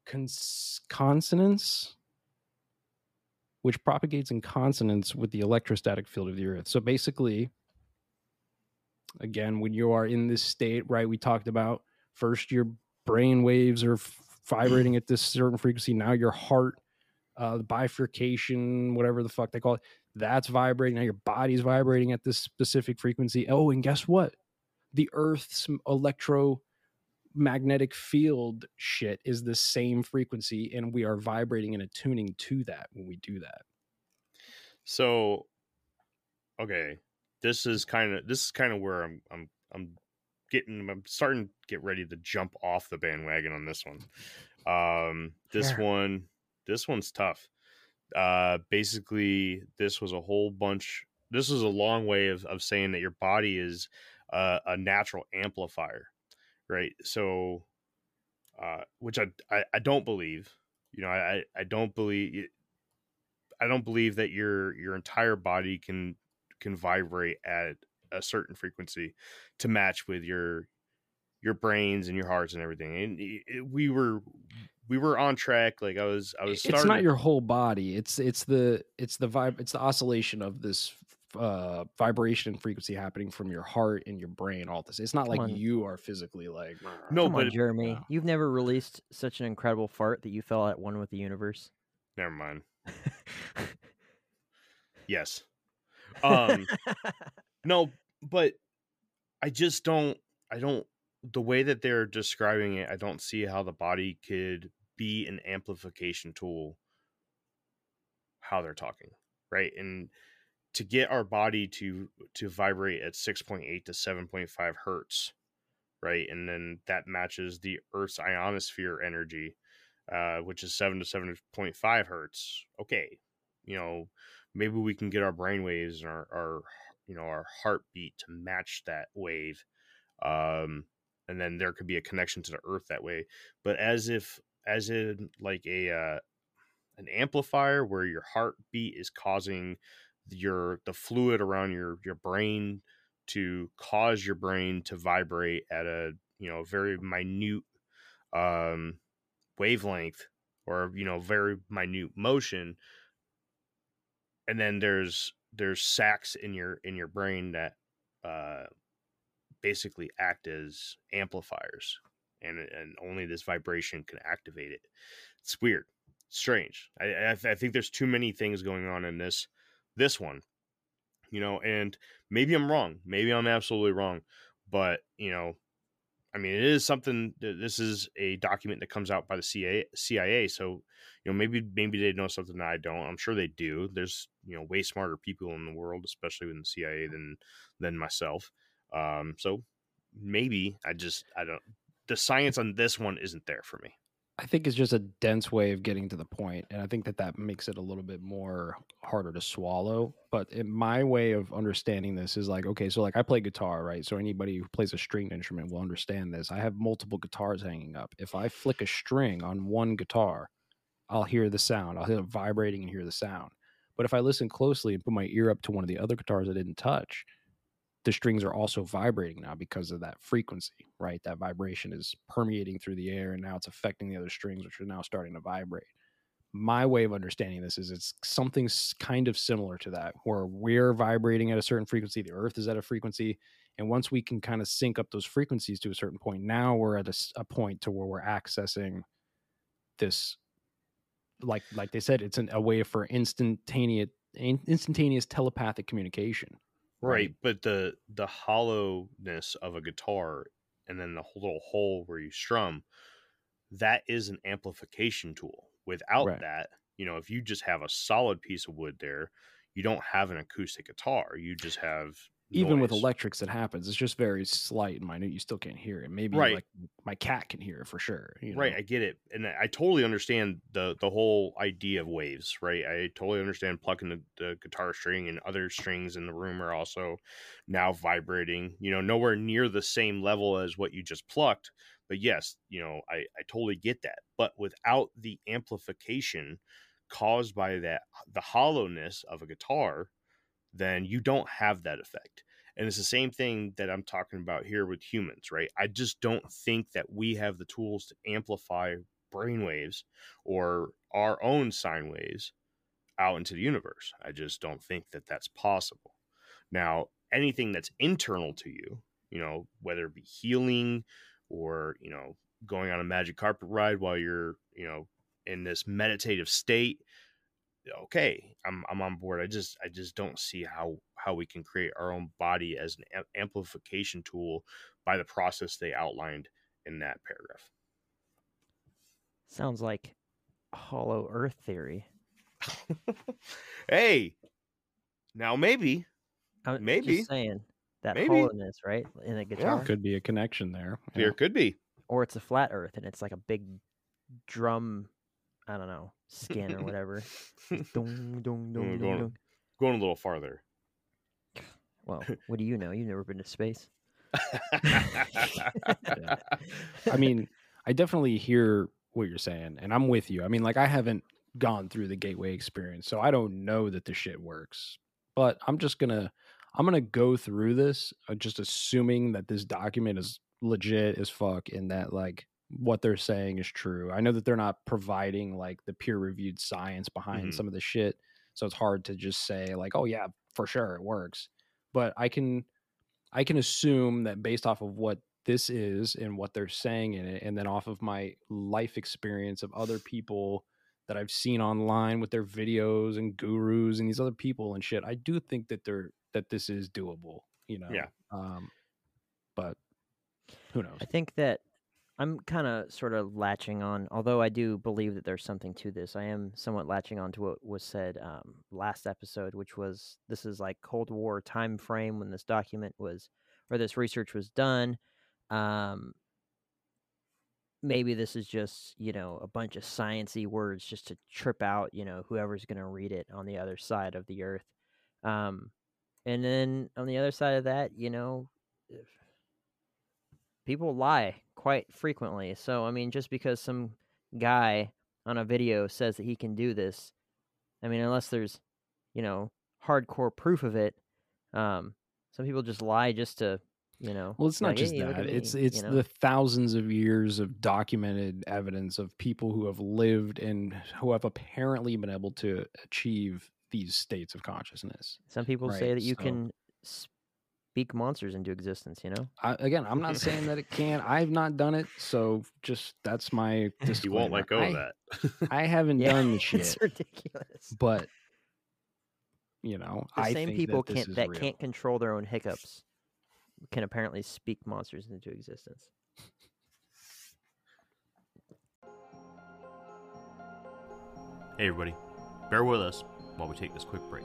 S4: cons- consonance which propagates in consonance with the electrostatic field of the earth. So basically again when you are in this state, right, we talked about first your brain waves are vibrating at this certain frequency, now your heart uh, bifurcation, whatever the fuck they call it, that's vibrating. Now your body's vibrating at this specific frequency. Oh, and guess what? The Earth's electromagnetic field shit is the same frequency, and we are vibrating and attuning to that when we do that.
S2: So, okay, this is kind of this is kind of where I'm I'm I'm getting I'm starting to get ready to jump off the bandwagon on this one. Um, this sure. one this one's tough. Uh, basically, this was a whole bunch. This is a long way of, of saying that your body is uh, a natural amplifier, right? So, uh, which I, I, I don't believe. You know, I I don't believe. I don't believe that your your entire body can can vibrate at a certain frequency to match with your your brains and your hearts and everything. And it, we were we were on track. Like I was, I was.
S4: It's not your whole body. It's it's the it's the vibe. It's the oscillation of this uh vibration frequency happening from your heart and your brain. All this. It's not like you are physically like.
S3: No, Come but on, Jeremy, no. you've never released such an incredible fart that you felt at one with the universe.
S2: Never mind. yes. Um. no, but I just don't. I don't the way that they're describing it, I don't see how the body could be an amplification tool how they're talking right and to get our body to to vibrate at 6.8 to 7.5 hertz right and then that matches the earth's ionosphere energy uh, which is 7 to 7.5 hertz okay you know maybe we can get our brain waves and our, our you know our heartbeat to match that wave um, and then there could be a connection to the earth that way. But as if as in like a uh, an amplifier where your heartbeat is causing your the fluid around your your brain to cause your brain to vibrate at a you know very minute um wavelength or you know very minute motion and then there's there's sacs in your in your brain that uh basically act as amplifiers and and only this vibration can activate it. It's weird, strange. I I, I think there's too many things going on in this this one, you know. And maybe I'm wrong. Maybe I'm absolutely wrong. But you know, I mean, it is something. This is a document that comes out by the CIA. CIA. So you know, maybe maybe they know something that I don't. I'm sure they do. There's you know way smarter people in the world, especially in the CIA than than myself. Um, so maybe I just I don't the science on this one isn't there for me.
S4: I think it's just a dense way of getting to the point, and I think that that makes it a little bit more harder to swallow. But in my way of understanding this is like, okay, so like I play guitar, right? So anybody who plays a stringed instrument will understand this. I have multiple guitars hanging up. If I flick a string on one guitar, I'll hear the sound. I'll hear it vibrating and hear the sound. But if I listen closely and put my ear up to one of the other guitars I didn't touch, the strings are also vibrating now because of that frequency, right? That vibration is permeating through the air and now it's affecting the other strings, which are now starting to vibrate. My way of understanding this is it's something kind of similar to that, where we're vibrating at a certain frequency, the earth is at a frequency. And once we can kind of sync up those frequencies to a certain point, now we're at a, a point to where we're accessing this like like they said it's an, a way for instantaneous instantaneous telepathic communication
S2: Right, but the the hollowness of a guitar and then the whole little hole where you strum, that is an amplification tool. Without
S4: Right.
S2: that, you know, if you just have a solid piece of wood there, you don't have an acoustic guitar. You just have
S4: Even with electrics, it happens. It's just very slight and minute. You still can't hear it. Maybe
S2: Right.
S4: like my cat can hear it for sure. you
S2: Right. I get it, and I I totally understand the the whole idea of waves. Right, I totally understand plucking the, the guitar string and other strings in the room are also now vibrating. You know, nowhere near the same level as what you just plucked, but yes, you know, I I totally get that. But without the amplification caused by that the hollowness of a guitar, then you don't have that effect. And it's the same thing that I'm talking about here with humans, right? I just don't think that we have the tools to amplify brainwaves or our own sine waves out into the universe. I just don't think that that's possible. Now, anything that's internal to you, you know, whether it be healing or, you know, going on a magic carpet ride while you're, you know, in this meditative state, okay, I'm I'm on board. I just I just don't see how how we can create our own body as an amplification tool by the process they outlined in that paragraph.
S3: Sounds like hollow Earth theory.
S2: hey, now maybe
S3: I'm
S2: Maybe.
S3: just saying that
S2: Maybe.
S3: hollowness, right, in a guitar,
S4: Could be a connection there. yeah.
S2: there could be.
S3: or it's a flat Earth and it's like a big drum. I don't know skin or whatever. Dong, dong, dong,
S2: We're going-
S3: dong.
S2: Going a little farther.
S3: Well, what do you know? You've never been to space.
S4: I mean, I definitely hear what you're saying, and I'm with you. I mean, like I haven't gone through the gateway experience, so I don't know that the shit works. But I'm just gonna, I'm gonna go through this, uh, just assuming that this document is legit as fuck, and that like what they're saying is true. I know that they're not providing like the peer reviewed science behind
S2: Mhm.
S4: some of the shit, so it's hard to just say like, oh yeah, for sure it works. But I can I can assume that based off of what this is and what they're saying in it, and then off of my life experience of other people that I've seen online with their videos and gurus and these other people and shit, I do think that they're that this is doable. You know,
S2: Yeah.
S4: Um, but who knows?
S3: I think that I'm kind of sort of latching on, although I do believe that there's something to this. I am somewhat latching on to what was said um, last episode, which was this is like Cold War time frame when this document was or this research was done. Um, maybe this is just you know a bunch of sciency words just to trip out you know whoever's going to read it on the other side of the earth. Um, and then on the other side of that, you know, people lie quite frequently. So I mean, just because some guy on a video says that he can do this, I mean, unless there's, you know, hardcore proof of it, um, some people just lie just to, you know.
S4: Well, it's not
S3: like,
S4: just
S3: "Hey,
S4: that. It's
S3: me,"
S4: it's
S3: you know?
S4: the thousands of years of documented evidence of people who have lived and who have apparently been able to achieve these states of consciousness.
S3: Some people say that you
S4: so-
S3: can speak monsters into existence. You know.
S4: I, again, I'm not saying that it can. I've not done it, so just that's my
S2: you won't let go
S4: I,
S2: of that.
S4: I haven't done the shit.
S3: it's ridiculous.
S4: but you know,
S3: The
S4: I
S3: same
S4: think
S3: people
S4: that,
S3: can't that
S4: real.
S3: can't control their own hiccups can apparently speak monsters into existence.
S1: Hey, everybody, bear with us while we take this quick break.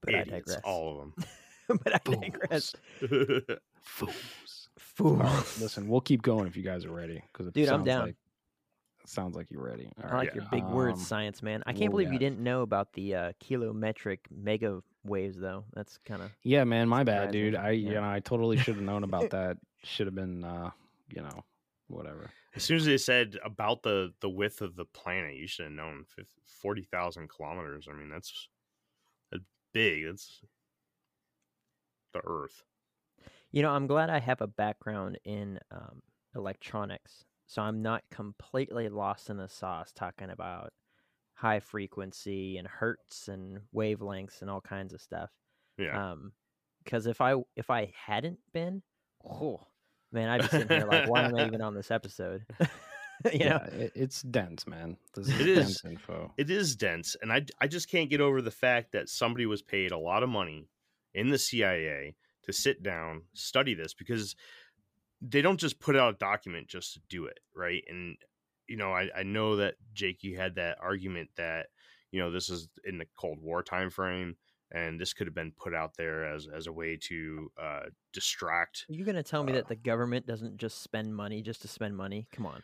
S3: But I digress.
S2: all of them.
S3: but I digress.
S2: of them.
S4: Fools.
S3: Fool.
S4: All right, listen, we'll keep going if you guys are ready. Because
S3: Dude, I'm down.
S4: Like, it sounds like you're ready. All
S3: I like
S4: right.
S3: your big words,
S4: um,
S3: science man. I can't
S4: we
S3: believe you didn't know about the uh, kilometric mega waves, though. That's kind of
S4: Yeah, man, my bad, dude. I
S3: Yeah.
S4: you know I totally should have known about that. Should have been uh, you know, whatever.
S2: As soon as they said about the the width of the planet, you should have known fif- forty thousand kilometers. I mean, that's that's big. That's the Earth.
S3: You know, I'm glad I have a background in um, electronics, so I'm not completely lost in the sauce talking about high frequency and hertz and wavelengths and all kinds of stuff.
S2: Yeah,
S3: Um, because if I if I hadn't been, oh man, I'd be sitting here like, why am I even on this episode? you know,
S4: yeah, it, it's dense, man. This is
S2: It is.
S4: dense info.
S2: it is dense, and I I just can't get over the fact that somebody was paid a lot of money in the CIA to sit down study this because they don't just put out a document just to do it, right? And you know, I, I know that Jake, you had that argument that you know this is in the Cold War time frame, and this could have been put out there as as a way to uh, distract.
S3: are you gonna tell me
S2: Uh,
S3: that the government doesn't just spend money just to spend money? Come on.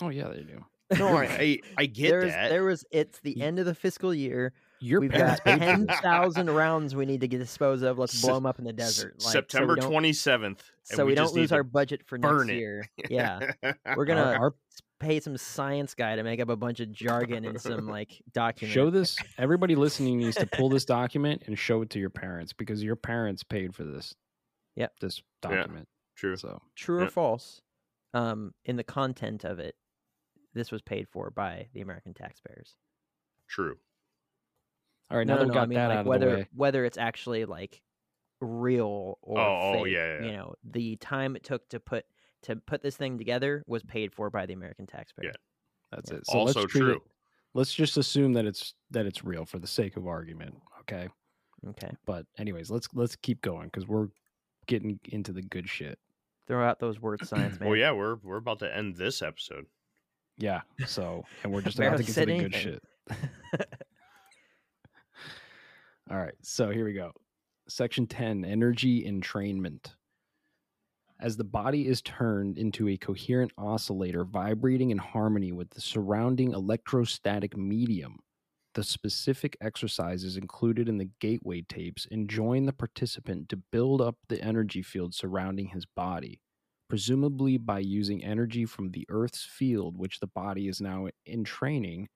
S4: Oh yeah, they do.
S2: No, I I, I get
S3: There's,
S2: that.
S3: There was. It's the end of the fiscal year.
S4: Your
S3: We've
S4: parents
S3: got
S4: paid for
S3: ten
S4: this.
S3: thousand rounds we need to get dispose of. Let's blow them up in the desert. Like, so we
S2: September
S3: don't-
S2: twenty seventh,
S3: So we, don't lose our budget for next
S2: it.
S3: year. Yeah, we're gonna
S4: our-
S3: pay some science guy to make up a bunch of jargon and some like document.
S4: show this. Everybody listening needs to pull this document and show it to your parents because your parents paid for this.
S3: Yep.
S4: This
S2: Yeah.
S4: document.
S2: True.
S4: So
S3: True or
S2: Yeah.
S3: false? Um, in the content of it, this was paid for by the American taxpayers.
S2: True.
S4: all right,
S3: no,
S4: now
S3: no,
S4: that
S3: no.
S4: got
S3: I mean,
S4: that
S3: like
S4: out of
S3: whether
S4: the way.
S3: whether it's actually like real or
S2: Oh, oh, yeah, yeah.
S3: you know, the time it took to put to put this thing together was paid for by the American taxpayer.
S4: Yeah, that's
S3: yeah.
S4: it. So
S2: also
S4: let's
S2: true.
S4: it. Let's just assume that it's that it's real for the sake of argument. Okay.
S3: Okay,
S4: But anyways, let's let's keep going because we're getting into the good shit.
S3: throw out those word science, man.
S2: Well, yeah, we're we're about to end this episode.
S4: Yeah. So and we're just about to get to the good shit. All right. So here we go. Section 10 Energy Entrainment. As the body is turned into a coherent oscillator vibrating in harmony with the surrounding electrostatic medium, the specific exercises included in the gateway tapes enjoin the participant to build up the energy field surrounding his body, presumably by using energy from the Earth's field, which the body is now entraining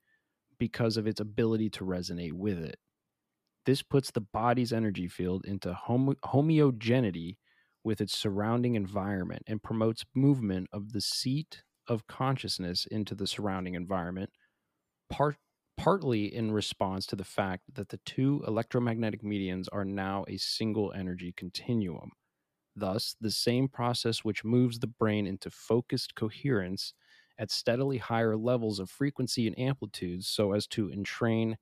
S4: because of its ability to resonate with it. This puts the body's energy field into homo- homogeneity with its surrounding environment and promotes movement of the seat of consciousness into the surrounding environment, part, partly in response to the fact that the two electromagnetic mediums are now a single energy continuum. Thus, the same process which moves the brain into focused coherence at steadily higher levels of frequency and amplitudes so as to entrain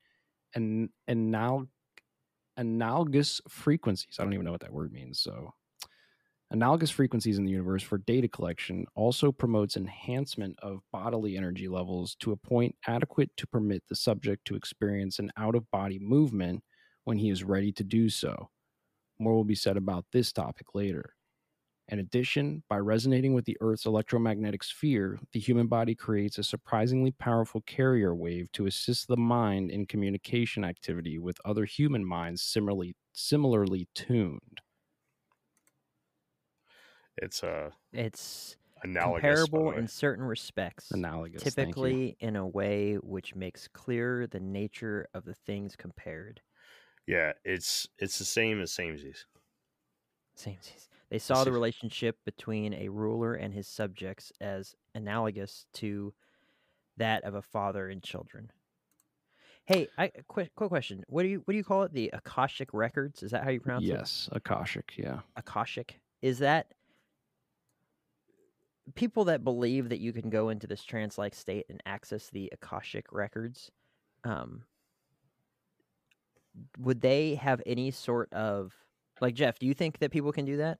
S4: an anal- analogous frequencies. I don't even know what that word means. So, analogous frequencies in the universe for data collection also promotes enhancement of bodily energy levels to a point adequate to permit the subject to experience an out of body movement when he is ready to do so. More will be said about this topic later. In addition, by resonating with the Earth's electromagnetic sphere, the human body creates a surprisingly powerful carrier wave to assist the mind in communication activity with other human minds similarly similarly tuned.
S2: It's a
S3: It's
S2: analogous.
S3: comparable in certain respects,
S4: Analogous. thank you.
S3: typically in a way which makes clear the nature of the things compared.
S2: Yeah, it's it's the same as samesies.
S3: Same. They saw the relationship between a ruler and his subjects as analogous to that of a father and children. Hey, I quick quick question. What do you what do you call it? The Akashic records? Is that how you pronounce it?
S4: Yes, Akashic, yeah.
S3: Akashic. Is that people that believe that you can go into this trance like state and access the Akashic records? Um, would they have any sort of like Jeff? Do you think that people can do that?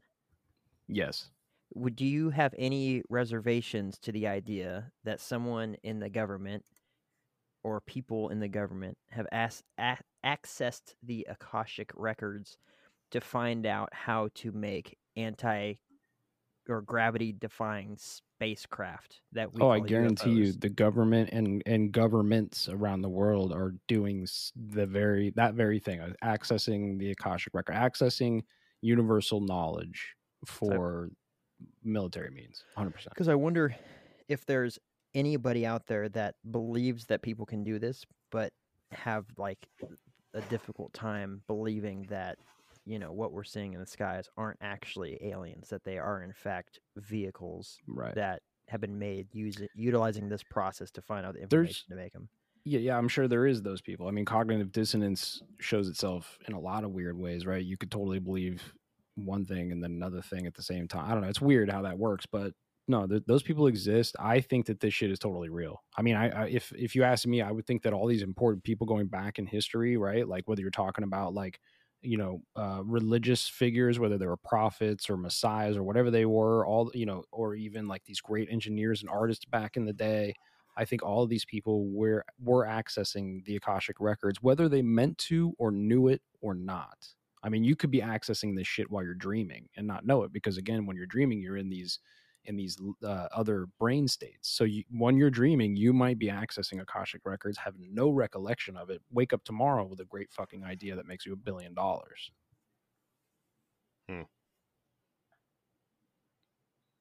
S4: Yes.
S3: Would do you have any reservations to the idea that someone in the government or people in the government have asked, a- accessed the Akashic records to find out how to make anti or gravity defying spacecraft that we
S4: oh, I guarantee you, the government and and governments around the world are doing the very that very thing, uh, accessing the Akashic record, accessing universal knowledge for military means, hundred percent.
S3: Because I wonder, if there's anybody out there that believes that people can do this, but have like a difficult time believing that you know what we're seeing in the skies aren't actually aliens that they are in fact vehicles
S4: right.
S3: that have been made using utilizing this process to find out the
S4: There's-
S3: information to make them
S4: yeah yeah i'm sure there is those people. I mean cognitive dissonance shows itself in a lot of weird ways right? You could totally believe one thing and then another thing at the same time i don't know it's weird how that works but no th- those people exist. I think that this shit is totally real. I mean I, I if if you ask me i would think that all these important people going back in history right like whether you're talking about like you know uh, religious figures whether they were prophets or messiahs or whatever they were all you know or even like these great engineers and artists back in the day I think all of these people were were accessing the Akashic records, whether they meant to or knew it or not. I mean, you could be accessing this shit while you're dreaming and not know it, because again, when you're dreaming, you're in these in these uh, other brain states. So you, when you're dreaming, you might be accessing Akashic records, have no recollection of it. Wake up tomorrow with a great fucking idea that makes you a billion dollars. Hmm.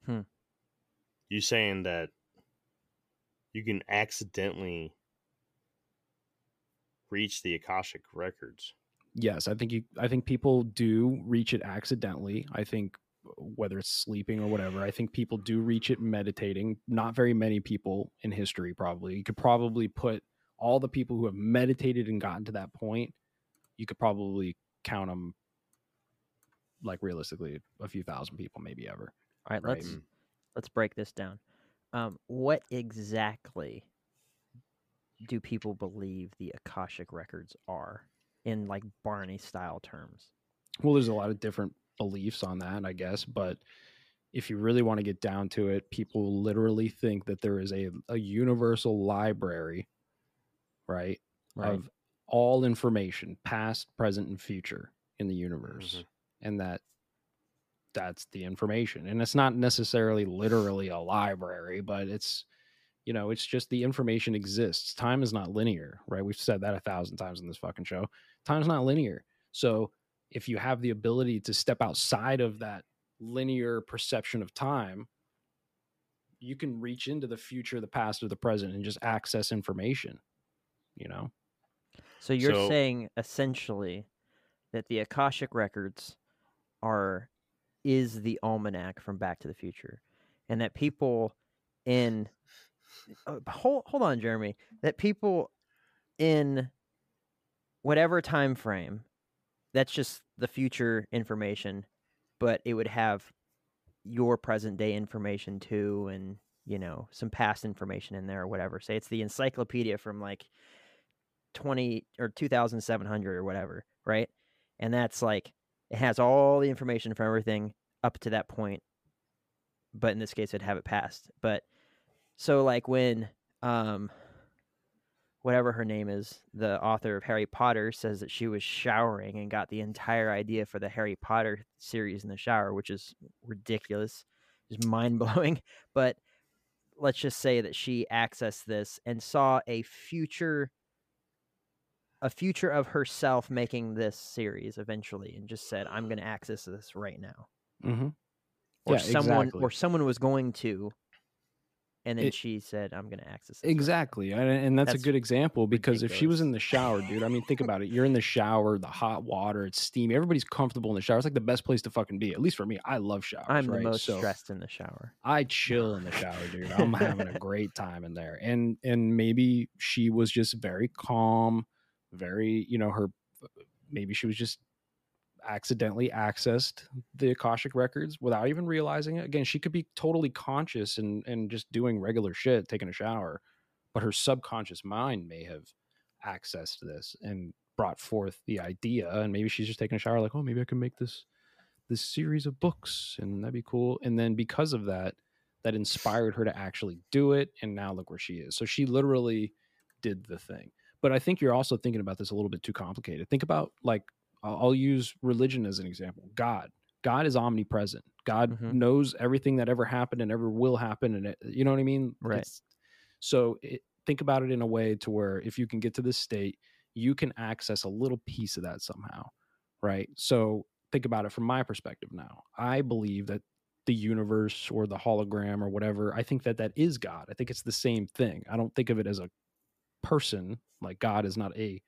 S4: Hmm.
S2: You saying that you can accidentally reach the Akashic records?
S4: Yes, I think you. I think people do reach it accidentally. I think whether it's sleeping or whatever, I think people do reach it meditating. Not very many people in history, probably. You could probably put all the people who have meditated and gotten to that point. You could probably count them, like realistically, a few thousand people, maybe ever.
S3: all right
S4: Right.
S3: let's let's break this down um, what exactly do people believe the akashic records are in like barney style terms
S4: Well, there's a lot of different beliefs on that, I guess, but if you really want to get down to it, people literally think that there is a, a universal library, right,
S3: right
S4: of all information, past, present, and future in the universe,
S2: Mhm.
S4: and that that's the information. And it's not necessarily literally a library, but it's you know, it's just the information exists. Time is not linear, right? We've said that a thousand times in this fucking show. Time's not linear. So if you have the ability to step outside of that linear perception of time, you can reach into the future, the past, or the present and just access information. You know?
S3: So you're
S2: So-
S3: saying essentially that the Akashic records are is the almanac from Back to the Future, and that people in uh, hold hold on, Jeremy, that people in whatever time frame, that's just the future information, but it would have your present day information too, and you know some past information in there or whatever. Say it's the encyclopedia from like 20 or 2700 or whatever, right? And that's like it has all the information from everything up to that point. But in this case it'd have it passed. But so like when um whatever her name is, the author of Harry Potter says that she was showering and got the entire idea for the Harry Potter series in the shower, which is ridiculous, just mind blowing. But let's just say that she accessed this and saw a future a future of herself making this series eventually and just said i'm going to access this right now
S4: Mm-hmm.
S3: or
S4: Yeah,
S3: someone
S4: exactly.
S3: or someone was going to and then
S4: It-
S3: she said i'm going to access.
S4: Exactly. And, and that's,
S3: That's
S4: a good example because if she was in the shower, dude, I mean, think about it. You're in the shower, the hot water, it's steamy. Everybody's comfortable in the shower. It's like the best place to fucking be. At least for me, I love showers.
S3: i'm the most
S4: So-
S3: stressed in the shower
S4: I chill in the shower, dude. I'm having a great time in there. And and maybe she was just very calm, very, you know, her uh, maybe she was just accidentally accessed the Akashic records without even realizing it. Again, she could be totally conscious and and just doing regular shit, taking a shower, but her subconscious mind may have accessed this and brought forth the idea and maybe she's just taking a shower like, "Oh, maybe I can make this this series of books and that'd be cool." And then because of that, that inspired her to actually do it and now look where she is. So she literally did the thing. But I think you're also thinking about this a little bit too complicated. Think about like I'll, I'll use religion as an example. God. God is omnipresent. God
S3: Mhm.
S4: knows everything that ever happened and ever will happen and it, you know what I mean?
S3: Right.
S4: It's- so it, think about it in a way to where if you can get to this state, you can access a little piece of that somehow, right? So think about it from my perspective now. I believe that the universe or the hologram or whatever. I think that that is God. I think it's the same thing. I don't think of it as a person. Like God is not a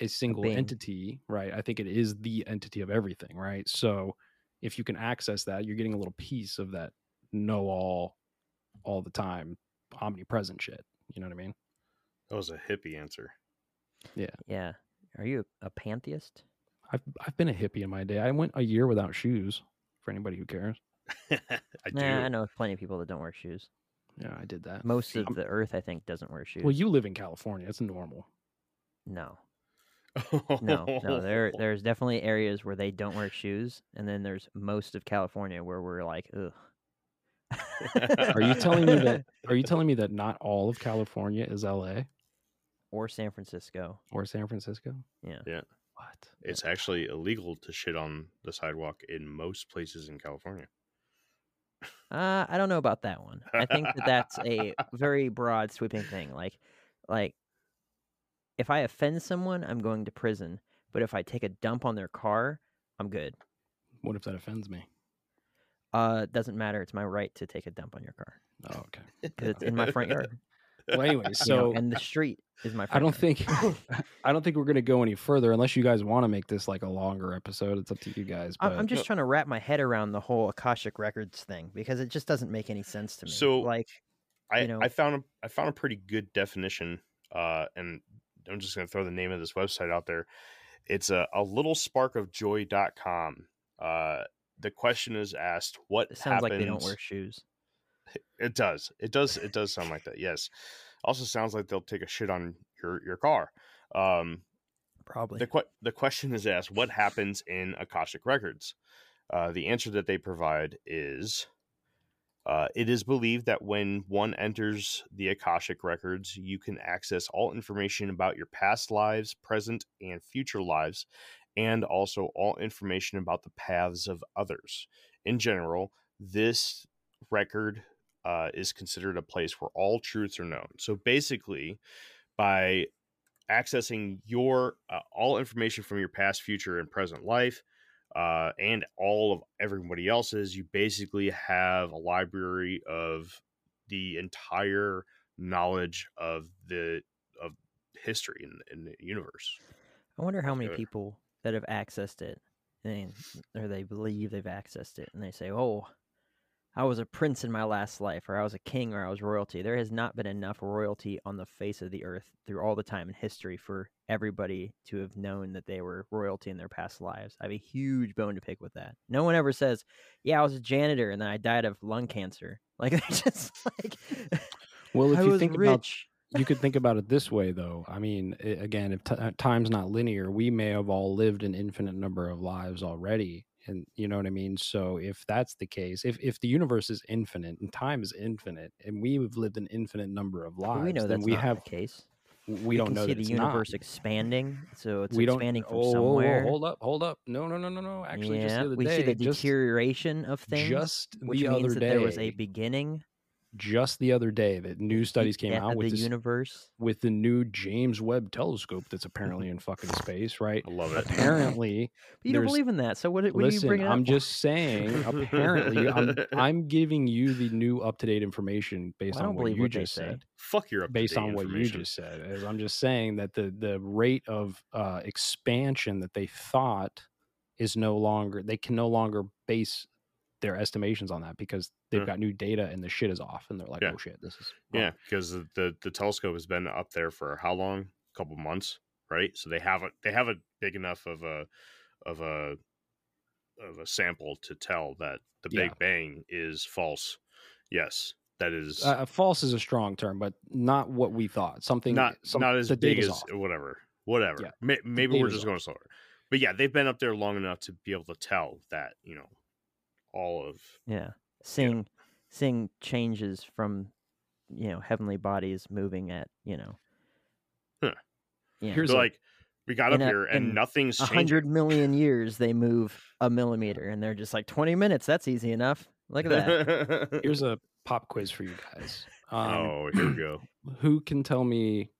S4: a single
S3: being.
S4: entity, right? I think it is the entity of everything, right? So if you can access that, you're getting a little piece of that know all all the time omnipresent shit. You know what I mean?
S2: That was a hippie answer.
S3: Yeah. Yeah. Are you a pantheist?
S4: I've I've been a hippie in my day. I went a year without shoes. For anybody who cares,
S2: I do.
S3: Nah, I know plenty of people that don't wear shoes.
S4: yeah, I did that.
S3: Most of
S4: I'm-
S3: the earth, I think, doesn't wear shoes.
S4: Well, you live in California. It's normal.
S3: No, no, no. There, there's definitely areas where they don't wear shoes, and then there's most of California where we're like, ugh.
S4: Are you telling me that? Are you telling me that not all of California is L.A.
S3: or San Francisco?
S4: or San Francisco?
S3: Yeah.
S2: Yeah.
S4: What?
S2: It's actually illegal to shit on the sidewalk in most places in California.
S3: Uh, I don't know about that one. I think that that's a very broad, sweeping thing. Like, like, if I offend someone, I'm going to prison. But if I take a dump on their car, I'm good.
S4: What if that offends me?
S3: Uh, it doesn't matter. It's my right to take a dump on your car
S4: Oh, okay.
S3: because it's in my front yard.
S4: Well, anyway,
S3: you know,
S4: so
S3: and the street is my. Front
S4: I don't
S3: yard.
S4: think I don't think we're gonna go any further unless you guys want to make this like a longer episode. It's up to you guys.
S3: I'm,
S4: But
S3: I'm just trying to wrap my head around the whole Akashic Records thing because it just doesn't make any sense to me.
S2: So,
S3: like,
S2: I,
S3: You know-
S2: I found a I found a pretty good definition, uh, and I'm just gonna throw the name of this website out there. It's a, a little spark of joy.com. Uh, the question is asked, what
S3: it sounds like they don't wear shoes.
S2: It does. It does. It does sound like that. Yes. Also sounds like they'll take a shit on your your car. Um,
S3: Probably.
S2: the que- the question is asked: What happens in Akashic records? Uh, the answer that they provide is: uh, It is believed that when one enters the Akashic records, you can access all information about your past lives, present, and future lives, and also all information about the paths of others. In general, this record uh, is considered a place where all truths are known. So basically, by accessing your uh, all information from your past, future, and present life, uh, and all of everybody else's, you basically have a library of the entire knowledge of the of history in, in the universe.
S3: I wonder how many people that have accessed it, and or they believe they've accessed it, and they say, "Oh, I was a prince in my last life, or I was a king, or I was royalty." There has not been enough royalty on the face of the earth through all the time in history for everybody to have known that they were royalty in their past lives. I have a huge bone to pick with that. No one ever says, "Yeah, I was a janitor, and then I died of lung cancer." Like, it's just like,
S4: well, if
S3: I
S4: you think about
S3: rich.
S4: you could think about it this way though i mean again if t- uh, time's not linear we may have all lived an infinite number of lives already and you know what i mean so if that's the case if if the universe is infinite and time is infinite and we've lived an infinite number of lives
S3: we know
S4: then
S3: that's
S4: we
S3: not
S4: have
S3: the case.
S4: We don't
S3: can
S4: know
S3: see the universe
S4: not.
S3: expanding, so it's
S4: we don't
S3: expanding from
S4: oh,
S3: somewhere.
S4: hold up hold up no no no no no actually just the
S3: we
S4: day
S3: see the
S4: just,
S3: deterioration of things,
S4: just
S3: which
S4: the
S3: means
S4: other
S3: that
S4: day
S3: there was a beginning.
S4: Just the other day that new studies came
S3: death
S4: out with
S3: the
S4: this,
S3: universe.
S4: with the new James Webb telescope that's apparently in fucking space, right?
S2: I love it.
S4: Apparently,
S3: But you don't believe in that, so what? What are you
S4: listen,
S3: bringing
S4: I'm
S3: up? for?
S4: just saying. Apparently, I'm I'm giving you the new up to date information based
S3: I don't
S4: on what you
S3: what
S4: just said.
S2: Fuck your
S4: Based on what you just said, As I'm just saying that the the rate of uh, expansion that they thought is no longer they can no longer base their estimations on that because they've
S2: Yeah.
S4: got new data and the shit is off and they're like,
S2: Yeah.
S4: oh shit, this is wrong."
S2: Yeah, because the, the the telescope has been up there for how long? A couple months, right? So they have a they have a big enough of a of a of a sample to tell that the
S4: Yeah.
S2: Big Bang is false. Yes, that is
S4: Uh, false is a strong term, but not what we thought. Something
S2: not
S4: some,
S2: not as big as
S4: off.
S2: whatever, whatever.
S4: Yeah,
S2: May, maybe we're just going slower, but yeah, they've been up there long enough to be able to tell that you know all of
S3: yeah, seeing seeing changes from you know heavenly bodies moving at you know.
S2: Huh.
S3: Yeah,
S4: Here's
S2: They're
S4: a-
S2: like we got up
S3: a-
S2: here and nothing's
S3: a
S2: changing.
S3: hundred million years they move a millimeter, and they're just like twenty minutes. That's easy enough. Look at that.
S4: Here's a pop quiz for you guys. Um,
S2: oh, here we go.
S4: Who can tell me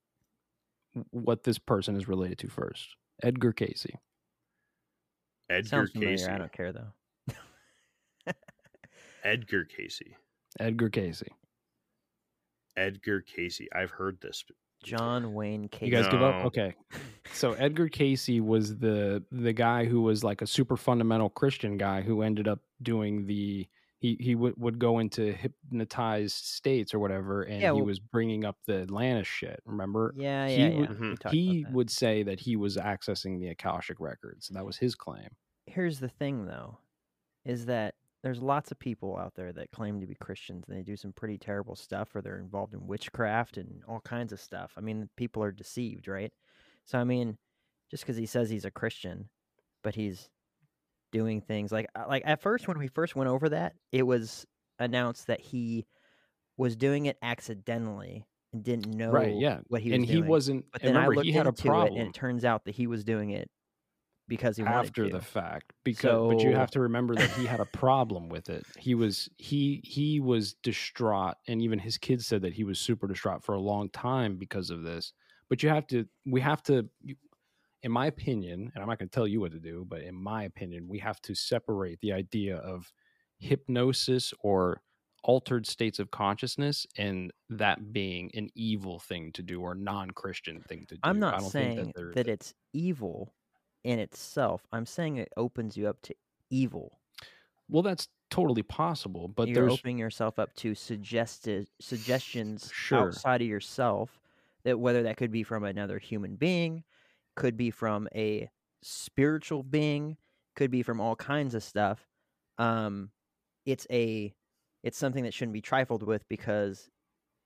S4: what this person is related to first? Edgar Cayce.
S2: Edgar
S3: Sounds familiar.
S2: Cayce.
S3: I don't care though.
S2: Edgar Cayce.
S4: Edgar Cayce.
S2: Edgar Cayce. I've heard this.
S3: John Wayne Casey.
S4: You guys give up? Okay. So Edgar Cayce was the the guy who was like a super fundamental Christian guy who ended up doing the he he would would go into hypnotized states or whatever, and
S3: Yeah,
S4: he was bringing up the Atlantis shit. Remember?
S3: Yeah,
S4: He
S3: yeah, yeah.
S4: would-.
S3: We talked about
S4: He would say that he was accessing the Akashic records. That was his claim.
S3: Here's the thing, though, is that there's lots of people out there that claim to be Christians and they do some pretty terrible stuff, or they're involved in witchcraft and all kinds of stuff. I mean, people are deceived, right? So, I mean, just because he says he's a Christian, but he's doing things like uh, like at first when we first went over that, it was announced that he was doing it accidentally and didn't know
S4: Right, yeah.
S3: what he was doing.
S4: and he wasn't
S3: But then I
S4: remember
S3: looked
S4: he had a
S3: into
S4: problem
S3: it, and it turns out that he was doing it because he
S4: after the fact because but you have to remember that he had a problem with it. He was he he was distraught and even his kids said that he was super distraught for a long time because of this. But you have to we have to in my opinion and i'm not going to tell you what to do but in my opinion we have to separate the idea of hypnosis or altered states of consciousness and that being an evil thing to do or non-christian thing to do.
S3: I'm
S4: I
S3: not
S4: don't
S3: saying
S4: think that,
S3: that it's evil in itself. I'm saying it opens you up to evil.
S4: well that's totally possible but
S3: You're
S4: there's
S3: opening yourself up to suggested suggestions
S4: Sure.
S3: outside of yourself that whether that could be from another human being, could be from a spiritual being, could be from all kinds of stuff. Um, it's a it's something that shouldn't be trifled with because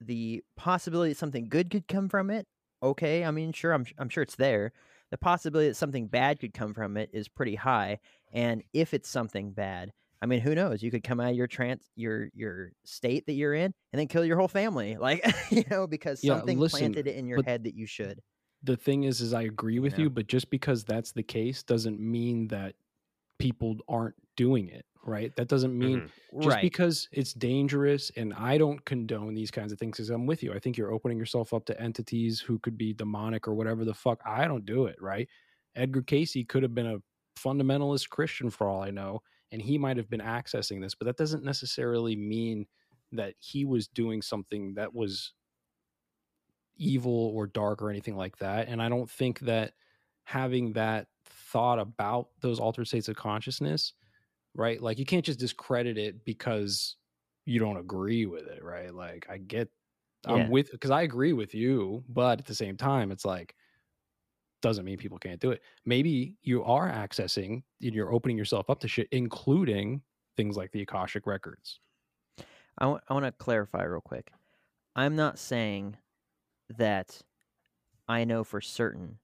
S3: the possibility that something good could come from it, okay, I mean, sure, I'm I'm sure it's there. The possibility that something bad could come from it is pretty high, and if it's something bad, I mean, who knows? You could come out of your trans your your state that you're in and then kill your whole family, like you know, because
S4: Yeah,
S3: something
S4: listen,
S3: planted it in your head that you should.
S4: the thing is is i agree with
S3: know?
S4: you but just because that's the case doesn't mean that people aren't doing it right that doesn't mean
S2: Mhm.
S4: just
S3: right.
S4: because it's dangerous and i don't condone these kinds of things because i'm with you i think you're opening yourself up to entities who could be demonic or whatever the fuck i don't do it right edgar cayce could have been a fundamentalist christian for all i know and he might have been accessing this but that doesn't necessarily mean that he was doing something that was evil or dark or anything like that and i don't think that having that thought about those altered states of consciousness right like you can't just discredit it because you don't agree with it right like i get
S3: Yeah.
S4: i'm with because i agree with you but at the same time it's like doesn't mean people can't do it maybe you are accessing and you're opening yourself up to shit including things like the akashic records
S3: I want to clarify real quick. I'm not saying that I know for certain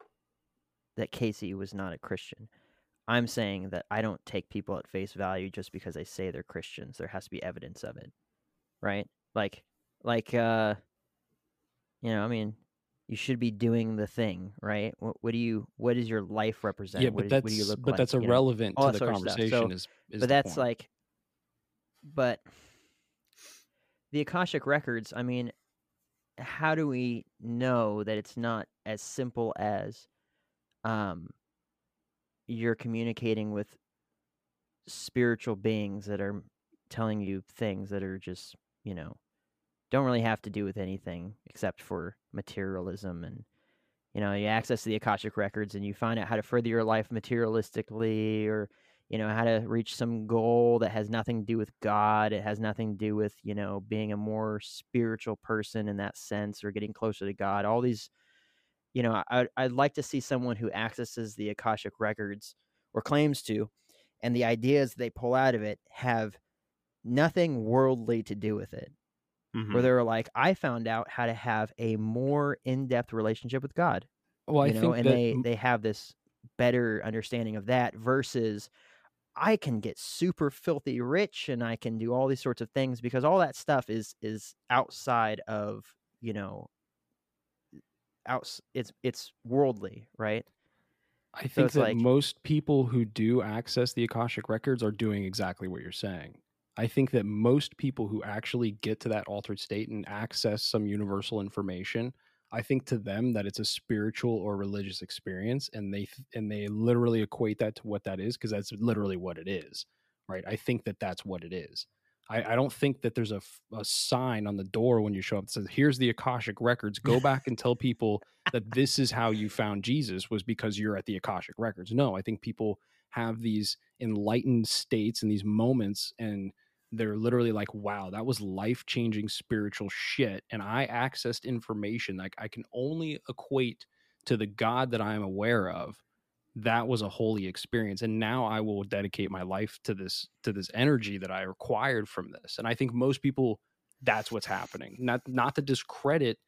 S3: that Cayce was not a Christian. I'm saying that I don't take people at face value just because they say they're Christians. There has to be evidence of it. Right? Like like uh you know, I mean, you should be doing the thing, right? What, what do you what does your life represent?
S4: yeah but
S3: is-
S4: that's
S3: what do you look
S4: but
S3: like?
S4: that's
S3: you know?
S4: irrelevant to the
S3: sort of stuff.
S4: conversation
S3: So-
S4: is, is
S3: but that's
S4: point.
S3: like but the akashic records i mean how do we know that it's not as simple as um you're communicating with spiritual beings that are telling you things that are just you know don't really have to do with anything except for materialism and you know you access the akashic records and you find out how to further your life materialistically or you know how to reach some goal that has nothing to do with god. It has nothing to do with you know being a more spiritual person in that sense or getting closer to god. All these you know I, i'd like to see someone who accesses the akashic records or claims to and the ideas they pull out of it have nothing worldly to do with it
S2: Mhm.
S3: where they're like i found out how to have a more in-depth relationship with god
S4: well i
S3: know,
S4: think
S3: and
S4: that
S3: they they have this better understanding of that versus I can get super filthy rich and I can do all these sorts of things because all that stuff is is outside of you know outs it's it's worldly right
S4: I think
S3: it's
S4: that
S3: like-
S4: most people who do access the Akashic records are doing exactly what you're saying. I think that most people who actually get to that altered state and access some universal information, I think to them that it's a spiritual or religious experience and they and they literally equate that to what that is because that's literally what it is. Right? I think that that's what it is. I, I don't think that there's a sign on the door when you show up that says, "Here's the Akashic records. Go back and tell people that this is how you found Jesus was because you're at the Akashic records." No, I think people have these enlightened states and these moments, and they're literally like, "Wow, that was life changing spiritual shit," and I accessed information like I can only equate to the God that I'm aware of that was a holy experience and now i will dedicate my life to this to this energy that i required from this and i think most people that's what's happening not not to discredit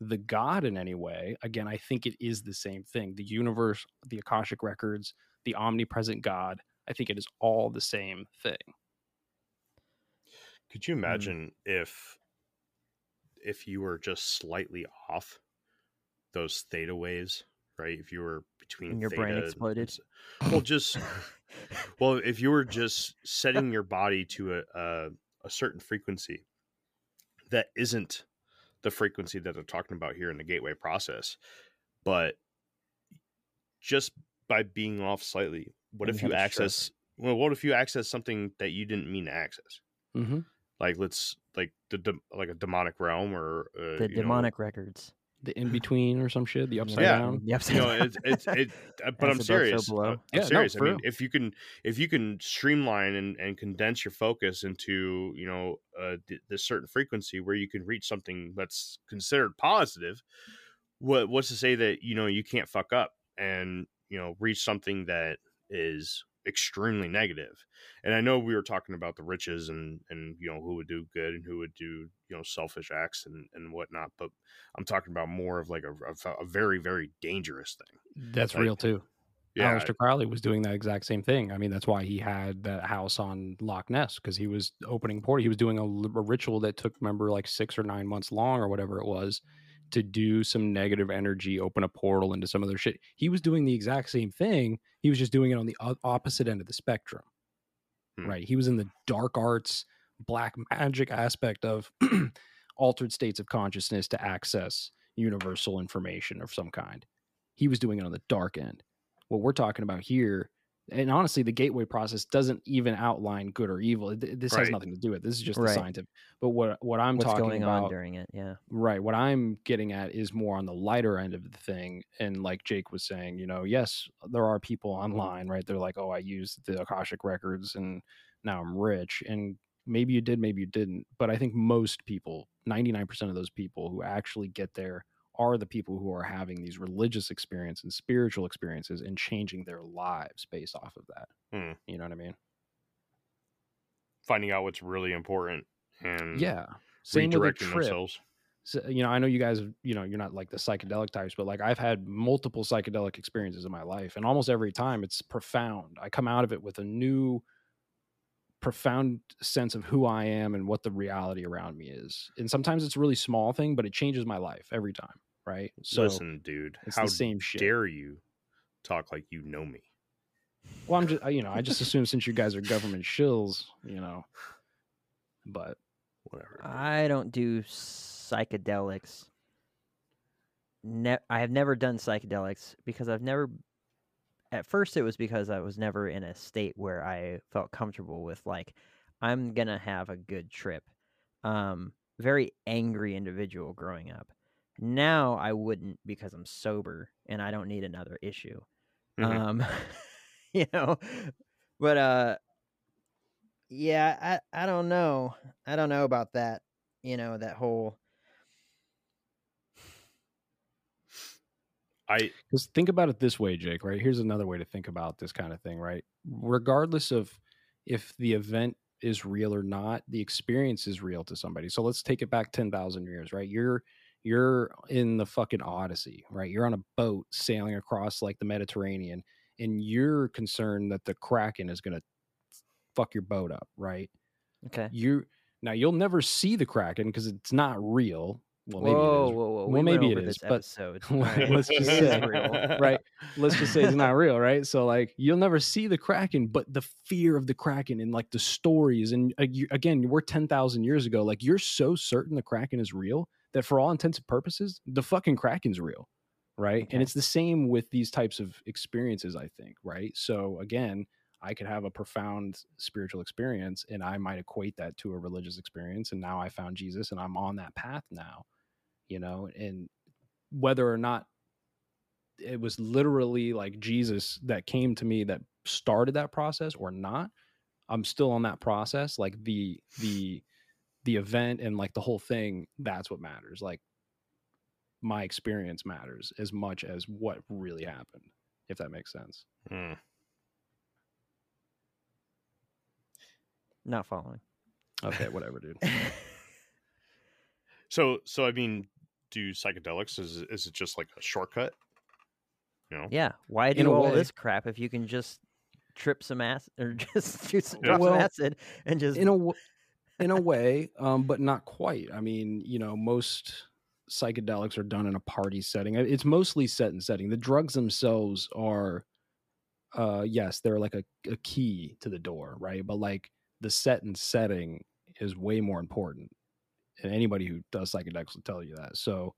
S4: the god in any way again i think it is the same thing the universe the akashic records the omnipresent god i think it is all the same thing.
S2: Could you mm-hmm. imagine if if you were just slightly off those theta waves, right? If you were between
S3: And your brain
S2: theta and
S3: exploded?
S2: Well, just well, if you were just setting your body to a, a a certain frequency that isn't the frequency that they're talking about here in the gateway process, but just by being off slightly, what
S3: And
S2: if
S3: you
S2: access? Well, what if you access something that you didn't mean to access?
S4: mm-hmm.
S2: like let's like the dem- like a demonic realm or uh,
S3: The
S2: you know,
S3: demonic records.
S4: The in between or some shit the upside
S2: Yeah.
S4: down.
S3: The upside
S2: you know it's it's it uh, but i'm
S3: As above, so
S2: serious uh, i'm
S4: Yeah, no,
S2: serious. I mean
S4: real.
S2: if you can if you can streamline and, and condense your focus into you know uh th- this certain frequency where you can reach something that's considered positive what what's to say that you know you can't fuck up and you know reach something that is extremely negative and i know we were talking about the riches and and you know who would do good and who would do you know selfish acts and and whatnot but i'm talking about more of like a, a, a very very dangerous thing
S4: that's
S2: Like,
S4: real too
S2: yeah
S4: Aleister Crowley was doing that exact same thing. I mean, that's why he had that house on Loch Ness because he was opening port. He was doing a, a ritual that took, remember, like six or nine months long or whatever it was to do some negative energy, open a portal into some other shit. He was doing the exact same thing. He was just doing it on the opposite end of the spectrum,
S2: Hmm.
S4: right? He was in the dark arts, black magic aspect of altered states of consciousness to access universal information of some kind. He was doing it on the dark end what we're talking about here and honestly the gateway process doesn't even outline good or evil Th- this has nothing to do with it. this is just the
S3: Right.
S4: scientific but what what i'm
S3: What's
S4: talking about
S3: during it? Yeah.
S4: right what i'm getting at is more on the lighter end of the thing and like jake was saying you know yes there are people online right they're like oh i used the akashic records and now i'm rich and maybe you did maybe you didn't but i think most people 99% of those people who actually get there are the people who are having these religious experiences and spiritual experiences and changing their lives based off of that
S2: Hmm.
S4: you know what i mean
S2: finding out what's really important and
S4: yeah same
S2: redirecting themselves
S4: so, you know, I know you guys, you know, you're not like the psychedelic types, but like I've had multiple psychedelic experiences in my life, and almost every time it's profound. I come out of it with a new, profound sense of who I am and what the reality around me is. And sometimes it's a really small thing, but it changes my life every time. Right. So,
S2: listen dude
S4: it's
S2: how
S4: the same shit.
S2: dare you talk like you know me
S4: well, I'm just, you know, I just assume since you guys are government shills, you know, but
S2: whatever
S3: I don't do psychedelics. Ne- I have never done psychedelics because I've never. At first, it was because I was never in a state where I felt comfortable with like, I'm gonna have a good trip. Um, very angry individual growing up. Now I wouldn't because I'm sober and I don't need another issue.
S2: Mhm.
S3: Um, you know, but uh, yeah, I I don't know. I don't know about that. You know, that whole
S2: i
S4: Because think about it this way, Jake, right? Here's another way to think about this kind of thing, right? Regardless of if the event is real or not, the experience is real to somebody. So let's take it back 10,000 years, right? You're you're in the fucking Odyssey, right? You're on a boat sailing across like the Mediterranean and you're concerned that the Kraken is going to fuck your boat up, right?
S3: okay.
S4: You now you'll never see the Kraken because it's not real. Well, maybe
S3: whoa,
S4: it is.
S3: whoa, whoa!
S4: Well,
S3: we
S4: maybe it is, but-
S3: episode.
S4: Let's just say- right let's just say it's not real right so like you'll never see the kraken but the fear of the kraken and like the stories and uh, you, again we're 10,000 years ago like you're so certain the kraken is real that for all intents and purposes the fucking kraken's real right
S3: Okay.
S4: and it's the same with these types of experiences i think right so again I could have a profound spiritual experience and I might equate that to a religious experience. And now I found Jesus and I'm on that path now, you know, and whether or not it was literally like Jesus that came to me that started that process or not, I'm still on that process. Like the, the, the event and like the whole thing, that's what matters. Like my experience matters as much as what really happened, if that makes sense.
S2: Hmm.
S3: Not following.
S4: Okay, whatever, dude.
S2: So, so I mean, do psychedelics is is it just like a shortcut? You know,
S3: Yeah. Why
S4: In
S3: do
S4: a
S3: all
S4: way.
S3: this crap if you can just trip some acid or just do some,
S2: Yeah.
S3: drop
S4: Well,
S3: some acid and just
S4: in a w- in a way, um, but not quite. I mean, you know, most psychedelics are done in a party setting. It's mostly set and setting. The drugs themselves are, uh, yes, they're like a, a key to the door, right? But like the set and setting is way more important. And anybody who does psychedelics will tell you that. So,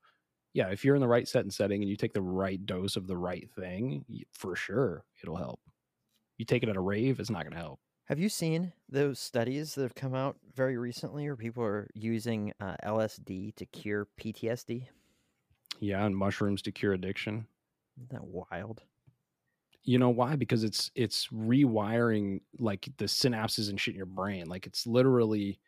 S4: yeah, if you're in the right set and setting and you take the right dose of the right thing, for sure it'll help. You take it at a rave, it's not going to help.
S3: Have you seen those studies that have come out very recently where people are using uh, LSD to cure PTSD?
S4: Yeah, and mushrooms to cure addiction.
S3: Isn't that wild?
S4: You know why? Because it's it's rewiring like the synapses and shit in your brain. Like it's literally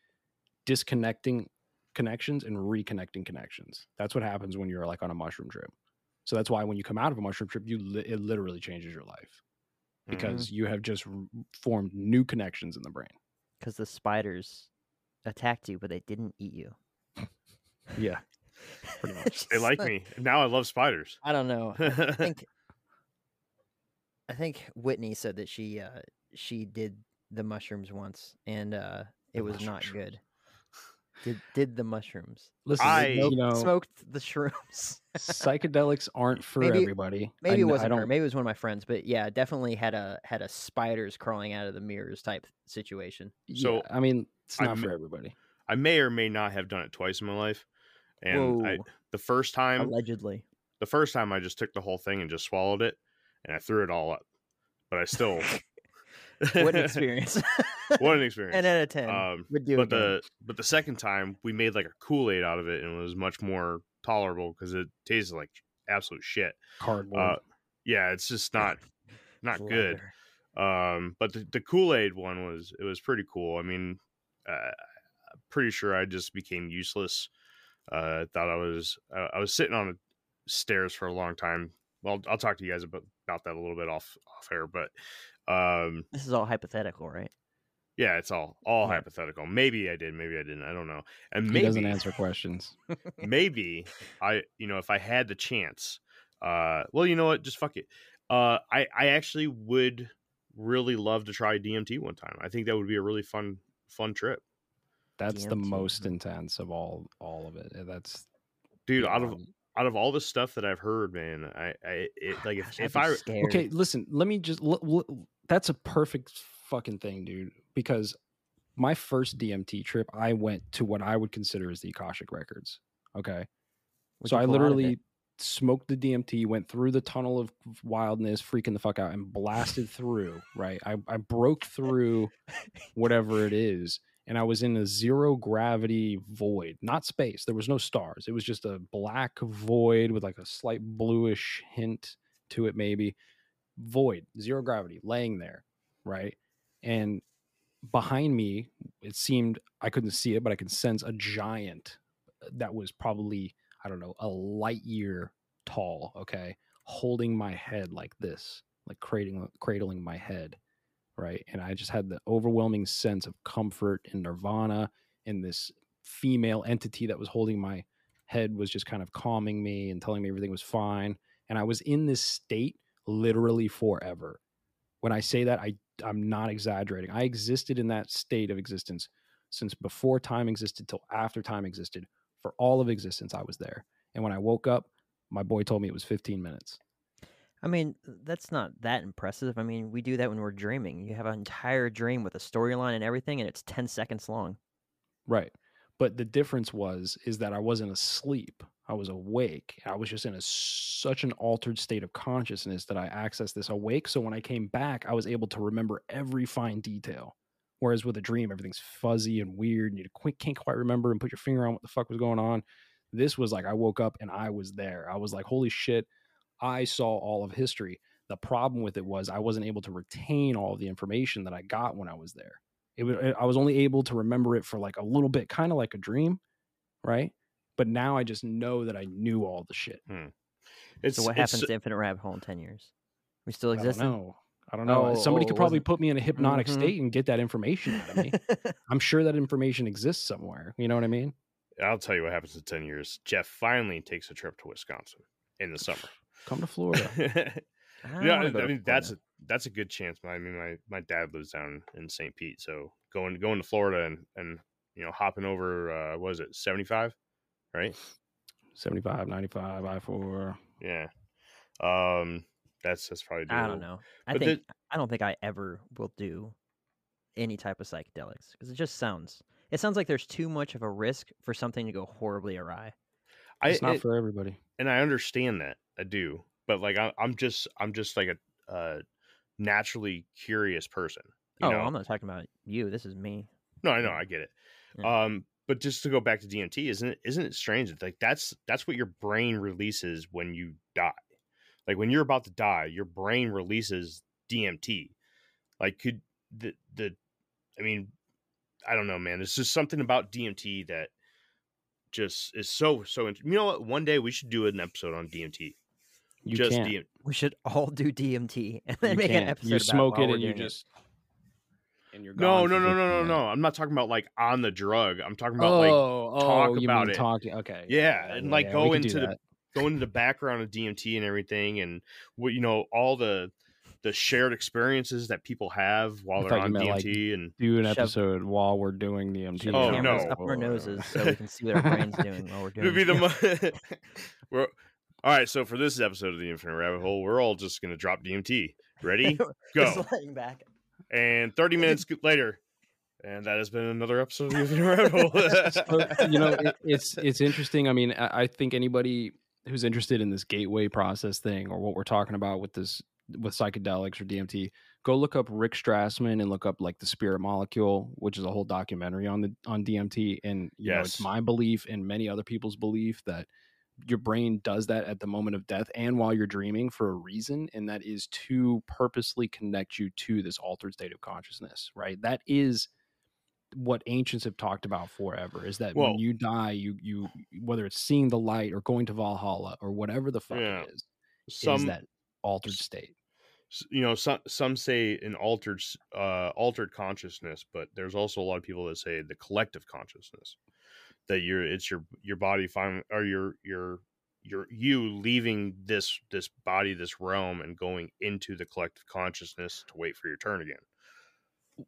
S4: disconnecting connections and reconnecting connections. That's what happens when you're like on a mushroom trip. So that's why when you come out of a mushroom trip, you li- it literally changes your life Because you have just formed new connections in the brain.
S3: Because the spiders attacked you, but they didn't eat you.
S4: Yeah, pretty much.
S2: They
S3: just
S2: like me now. I love spiders.
S3: I don't know. I think I think Whitney said that she uh she did the mushrooms once and uh it
S4: The
S3: was
S4: mushroom
S3: not good. Did did the mushrooms.
S4: Listen,
S2: I-
S4: you know,
S3: Smoked the shrooms.
S4: psychedelics aren't for
S3: Maybe-
S4: everybody.
S3: Maybe
S4: I
S3: it wasn't her. Maybe it was one of my friends, but yeah, definitely had a had a spiders crawling out of the mirrors type situation.
S2: So,
S4: yeah, I mean, it's
S2: I
S4: not for everybody.
S2: I may or may not have done it twice in my life, and I, the first time,
S3: Allegedly.
S2: the first time I just took the whole thing and just swallowed it, and I threw it all up. But I still,
S3: What an experience.
S2: what an experience!
S3: and out of ten.
S2: Um,
S3: would do
S2: but
S3: again.
S2: the but the second time we made like a Kool Aid out of it, and it was much more tolerable because it tasted like absolute shit.
S4: Cardboard.
S2: Uh, yeah, it's just not not good. Um, but the, the Kool Aid one was it was pretty cool. I mean, uh, I'm pretty sure I just became useless. Uh, thought I was uh, I was sitting on the stairs for a long time. Well, I'll talk to you guys about, about that a little bit off off air, but um,
S3: This is all hypothetical, right?
S2: yeah, it's all all
S3: Yeah.
S2: hypothetical. Maybe I did, maybe I didn't. I don't know. And
S4: he
S2: maybe
S4: doesn't answer questions.
S2: maybe I, you know, if I had the chance, uh, well, you know what, just fuck it. Uh, I, I actually would really love to try DMT one time. I think that would be a really fun, fun trip,
S4: That's the most intense of all all of it. Uh, That's
S2: dude. Out of out of all the stuff that I've heard, man, I, I, it, like if,
S3: Gosh, I'd
S2: if I,
S3: scared.
S4: okay. Listen, let me just. L- l- that's a perfect fucking thing, dude. Because my first DMT trip, I went to what I would consider as the Akashic records. Okay, so I
S3: pull out of it?
S4: literally smoked the DMT, went through the tunnel of wildness, freaking the fuck out, and blasted through. Right, I I broke through whatever it is, and I was in a zero gravity void, not space. There was no stars. It was just a black void with like a slight bluish hint to it, maybe. Void, zero gravity, laying there, right? And behind me, it seemed I couldn't see it, but I could sense a giant uh, that was probably, I don't know, a light year tall, okay, holding my head like this, like cradling, cradling my head right? And I just had the overwhelming sense of comfort and nirvana, and this female entity that was holding my head was just kind of calming me and telling me everything was fine. And I was in this state literally forever. When I say that, I I'm not exaggerating. I existed in that state of existence since before time existed till after time existed. For all of existence, I was there. And when I woke up, my boy told me it was 15 minutes.
S3: I mean, uh, that's not that impressive. I mean, we do that when we're dreaming. You have an entire dream with a storyline and everything, and it's 10 seconds long.
S4: Right. But the difference was is that I wasn't asleep. I was awake. I was just in a such an altered state of consciousness that I accessed this awake. So when I came back, I was able to remember every fine detail. Whereas with a dream, everything's fuzzy and weird, and you can't quite remember and put your finger on what the fuck was going on. This was like I woke up and I was there. I was like, holy shit, I saw all of history. The problem with it was I wasn't able to retain all the information that I got when I was there. It was, I was only able to remember it for like a little bit, kind of like a dream, right? But now I just know that I knew all the shit.
S2: It's,
S3: so what
S2: it's-
S3: happens to Infinite Rabbit Hole in ten years? We still exist?
S4: know. I don't know.
S3: Oh,
S4: Somebody
S3: oh,
S4: could probably put me in a hypnotic
S3: Mhm.
S4: state and get that information out of me. I'm sure that information exists somewhere. You know what I mean?
S2: I'll tell you what happens in 10 years. Jeff finally takes a trip to Wisconsin in the summer.
S4: Come to Florida.
S3: I
S2: yeah,
S3: wanna
S2: I
S3: to
S2: mean that's a that's a good chance. I mean, my my dad lives down in St. Pete, so going going to Florida and and you know hopping over, uh, what is it, seventy five, right?
S4: 75, 95, I 4.
S2: Yeah, um, that's that's probably.
S3: I don't know. I
S2: But
S3: think I don't think I ever will do any type of psychedelics because it just sounds. It sounds like there's too much of a risk for something to go horribly awry.
S2: I,
S4: It's not
S2: it-
S4: for everybody.
S2: and I understand that I do, but like I, I'm just I'm just like a uh, naturally curious person. You
S3: oh,
S2: know?
S3: I'm not talking about you. This is me.
S2: No, I know, I get it.
S3: Yeah.
S2: Um, but just to go back to DMT, isn't it isn't it strange? that, Like that's that's what your brain releases when you die. Like when you're about to die, your brain releases DMT. Like could the the I mean, I don't know, man. There's just something about DMT that just is so so. int- You know what? One day we should do an episode on DMT.
S4: You
S2: just
S4: can't.
S2: DMT.
S3: We should all do DMT and then
S4: You
S3: make an
S4: can't.
S3: episode.
S4: You
S3: about
S4: smoke
S3: while
S4: it and you just. And you're
S2: No,
S4: gone
S2: no,
S4: for
S2: no, no, no, no. I'm not talking about like on the drug. I'm talking about like
S4: oh,
S2: talk
S4: oh, you
S2: about
S4: mean
S2: it.
S4: Talking. Okay.
S2: Yeah, and, like,
S4: we
S2: go into the-
S4: that.
S2: going into the background of DMT and everything, and what you know, all the the shared experiences that people have while
S4: I
S2: they're on
S4: meant, like,
S2: DMT, and
S4: do an
S3: Shove-
S4: episode while we're doing the MT.
S3: Shove
S2: Oh, no.
S3: up our noses so we can see what our brain's doing while we're
S2: it
S3: doing.
S2: would be the we're all right. So for this episode of the Infinite Rabbit Hole, we're all just gonna drop DMT. Ready?
S3: Just
S2: Go.
S3: laying back.
S2: And 30 minutes later, and that has been another episode of the Rabbit Hole.
S4: you know, it, it's it's interesting. I mean, I, I think anybody who's interested in this gateway process thing or what we're talking about with this with psychedelics or DMT, go look up Rick Strassman and look up like the Spirit Molecule, which is a whole documentary on the on DMT. And you know, it's my belief and many other people's belief that your brain does that at the moment of death and while you're dreaming for a reason, and that is to purposely connect you to this altered state of consciousness. Right? That is what ancients have talked about forever is that
S2: Well-
S4: when you die you you whether it's seeing the light or going to valhalla or whatever the fuck
S2: Yeah.
S4: it is is
S2: Some
S4: that altered state
S2: you know some some say an altered uh altered consciousness but there's also a lot of people that say the collective consciousness that you're it's your your body finally or your your your you leaving this this body this realm and going into the collective consciousness to wait for your turn again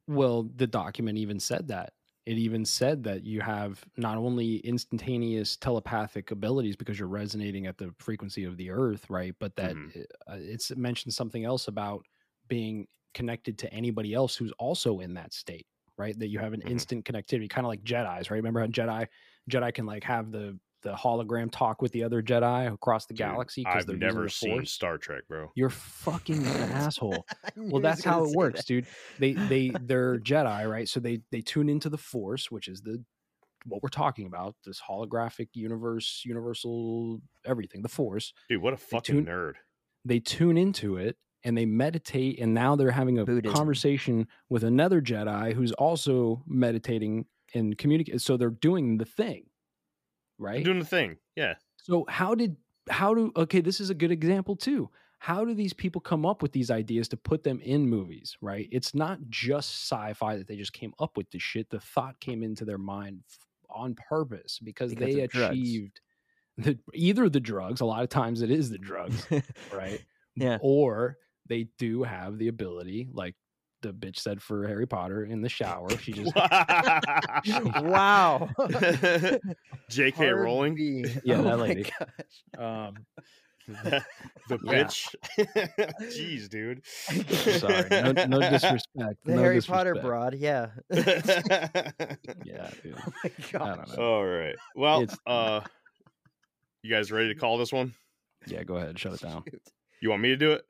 S4: well the document even said that it even said that you have not only instantaneous telepathic abilities because you're resonating at the frequency of the earth right but that
S2: Mhm.
S4: it- uh, it's mentioned something else about being connected to anybody else who's also in that state right that you have an
S2: Mhm.
S4: instant connectivity kind of like jedis right remember how jedi jedi can like have the the hologram talk with the other jedi across the
S2: Dude,
S4: galaxy because
S2: i've
S4: they're
S2: never
S4: the
S2: seen
S4: Force?
S2: star trek bro
S4: you're fucking an asshole
S3: I knew he
S4: well that's how it works
S3: that.
S4: dude they they they're jedi right so they they tune into the force which is the what we're talking about this holographic universe universal everything the force
S2: dude what a fucking
S4: tune-
S2: nerd
S4: they tune into it and they meditate and now they're having a
S3: Buddhism.
S4: conversation with another jedi who's also meditating and communicate so they're doing the thing right
S2: doing the thing yeah
S4: so how did how do okay, this is a good example too. How do these people come up with these ideas to put them in movies, right? It's not just sci-fi that they just came up with this shit. The thought came into their mind f- on purpose because,
S3: Because
S4: they achieved the, either the drugs, a lot of times it is the drugs, right?
S3: Yeah.
S4: Or they do have the ability, like the bitch said for Harry Potter in the shower. She just
S3: wow.
S2: jk
S3: Hard
S2: rowling
S3: B.
S4: Yeah,
S3: Oh
S4: that lady. um
S2: the
S4: Yeah.
S2: bitch jeez dude
S4: sorry. No, no disrespect.
S3: The
S4: no
S3: Harry Potter
S4: disrespect.
S3: broad, yeah.
S4: Yeah, dude.
S3: oh my
S4: I
S3: gosh.
S4: don't know.
S2: All right. Well,
S4: It's-
S2: uh You guys ready to call this one?
S4: Yeah, go ahead. Shut it down.
S3: Shoot.
S2: You want me to do it?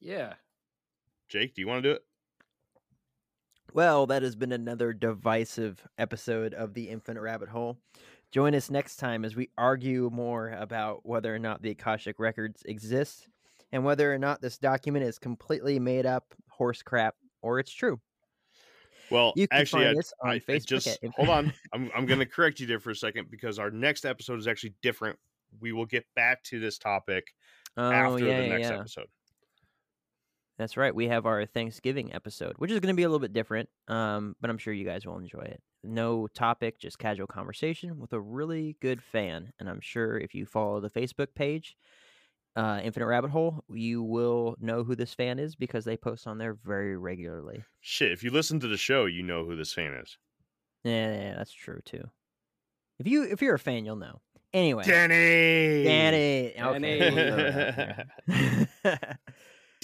S4: Yeah.
S2: Jake, do you want to do it?
S3: Well, that has been another divisive episode of the Infinite Rabbit Hole. Join us next time as we argue more about whether or not the Akashic Records exist and whether or not this document is completely made up horse crap or it's true.
S2: Well,
S3: You can
S2: actually,
S3: find
S2: I,
S3: us on
S2: I- I
S3: Facebook
S2: just hold on. I'm I'm going to correct you there for a second because our next episode is actually different. We will get back to this topic
S3: Oh,
S2: after
S3: yeah,
S2: the next
S3: yeah.
S2: episode.
S3: That's right. We have our Thanksgiving episode, which is going to be a little bit different, um, but I'm sure you guys will enjoy it. No topic, just casual conversation with a really good fan. And I'm sure if you follow the Facebook page, uh, Infinite Rabbit Hole, you will know who this fan is because they post on there very regularly.
S2: Shit, if you listen to the show, you know who this fan is.
S3: Yeah, yeah, that's true too. If you if you're a fan, you'll know. Anyway,
S2: Danny.
S3: Danny. Okay, we'll throw it out there.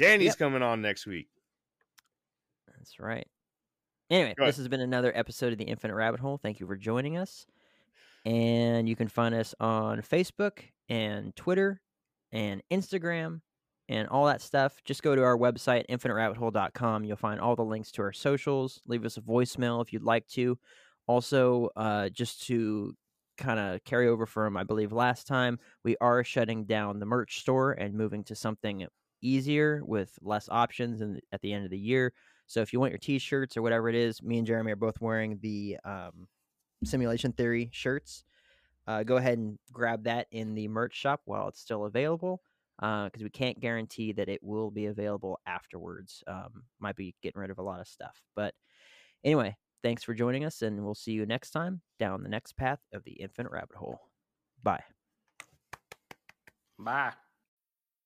S2: Danny's
S3: Yep.
S2: coming on next week.
S3: That's right. Anyway, this has been another episode of the Infinite Rabbit Hole. Thank you for joining us. And you can find us on Facebook and Twitter and Instagram and all that stuff. Just go to our website, infiniterabbithole.com. You'll find all the links to our socials. Leave us a voicemail if you'd like to. Also, uh, just to kind of carry over from, I believe, last time, we are shutting down the merch store and moving to something easier with less options and at the end of the year. So if you want your t-shirts or whatever it is, me and Jeremy are both wearing the um, simulation theory shirts. Uh, go ahead and grab that in the merch shop while it's still available because we can't guarantee that it will be available afterwards. Um, might be getting rid of a lot of stuff. But anyway, thanks for joining us, and we'll see you next time down the next path of the infinite rabbit hole. Bye.
S4: Bye.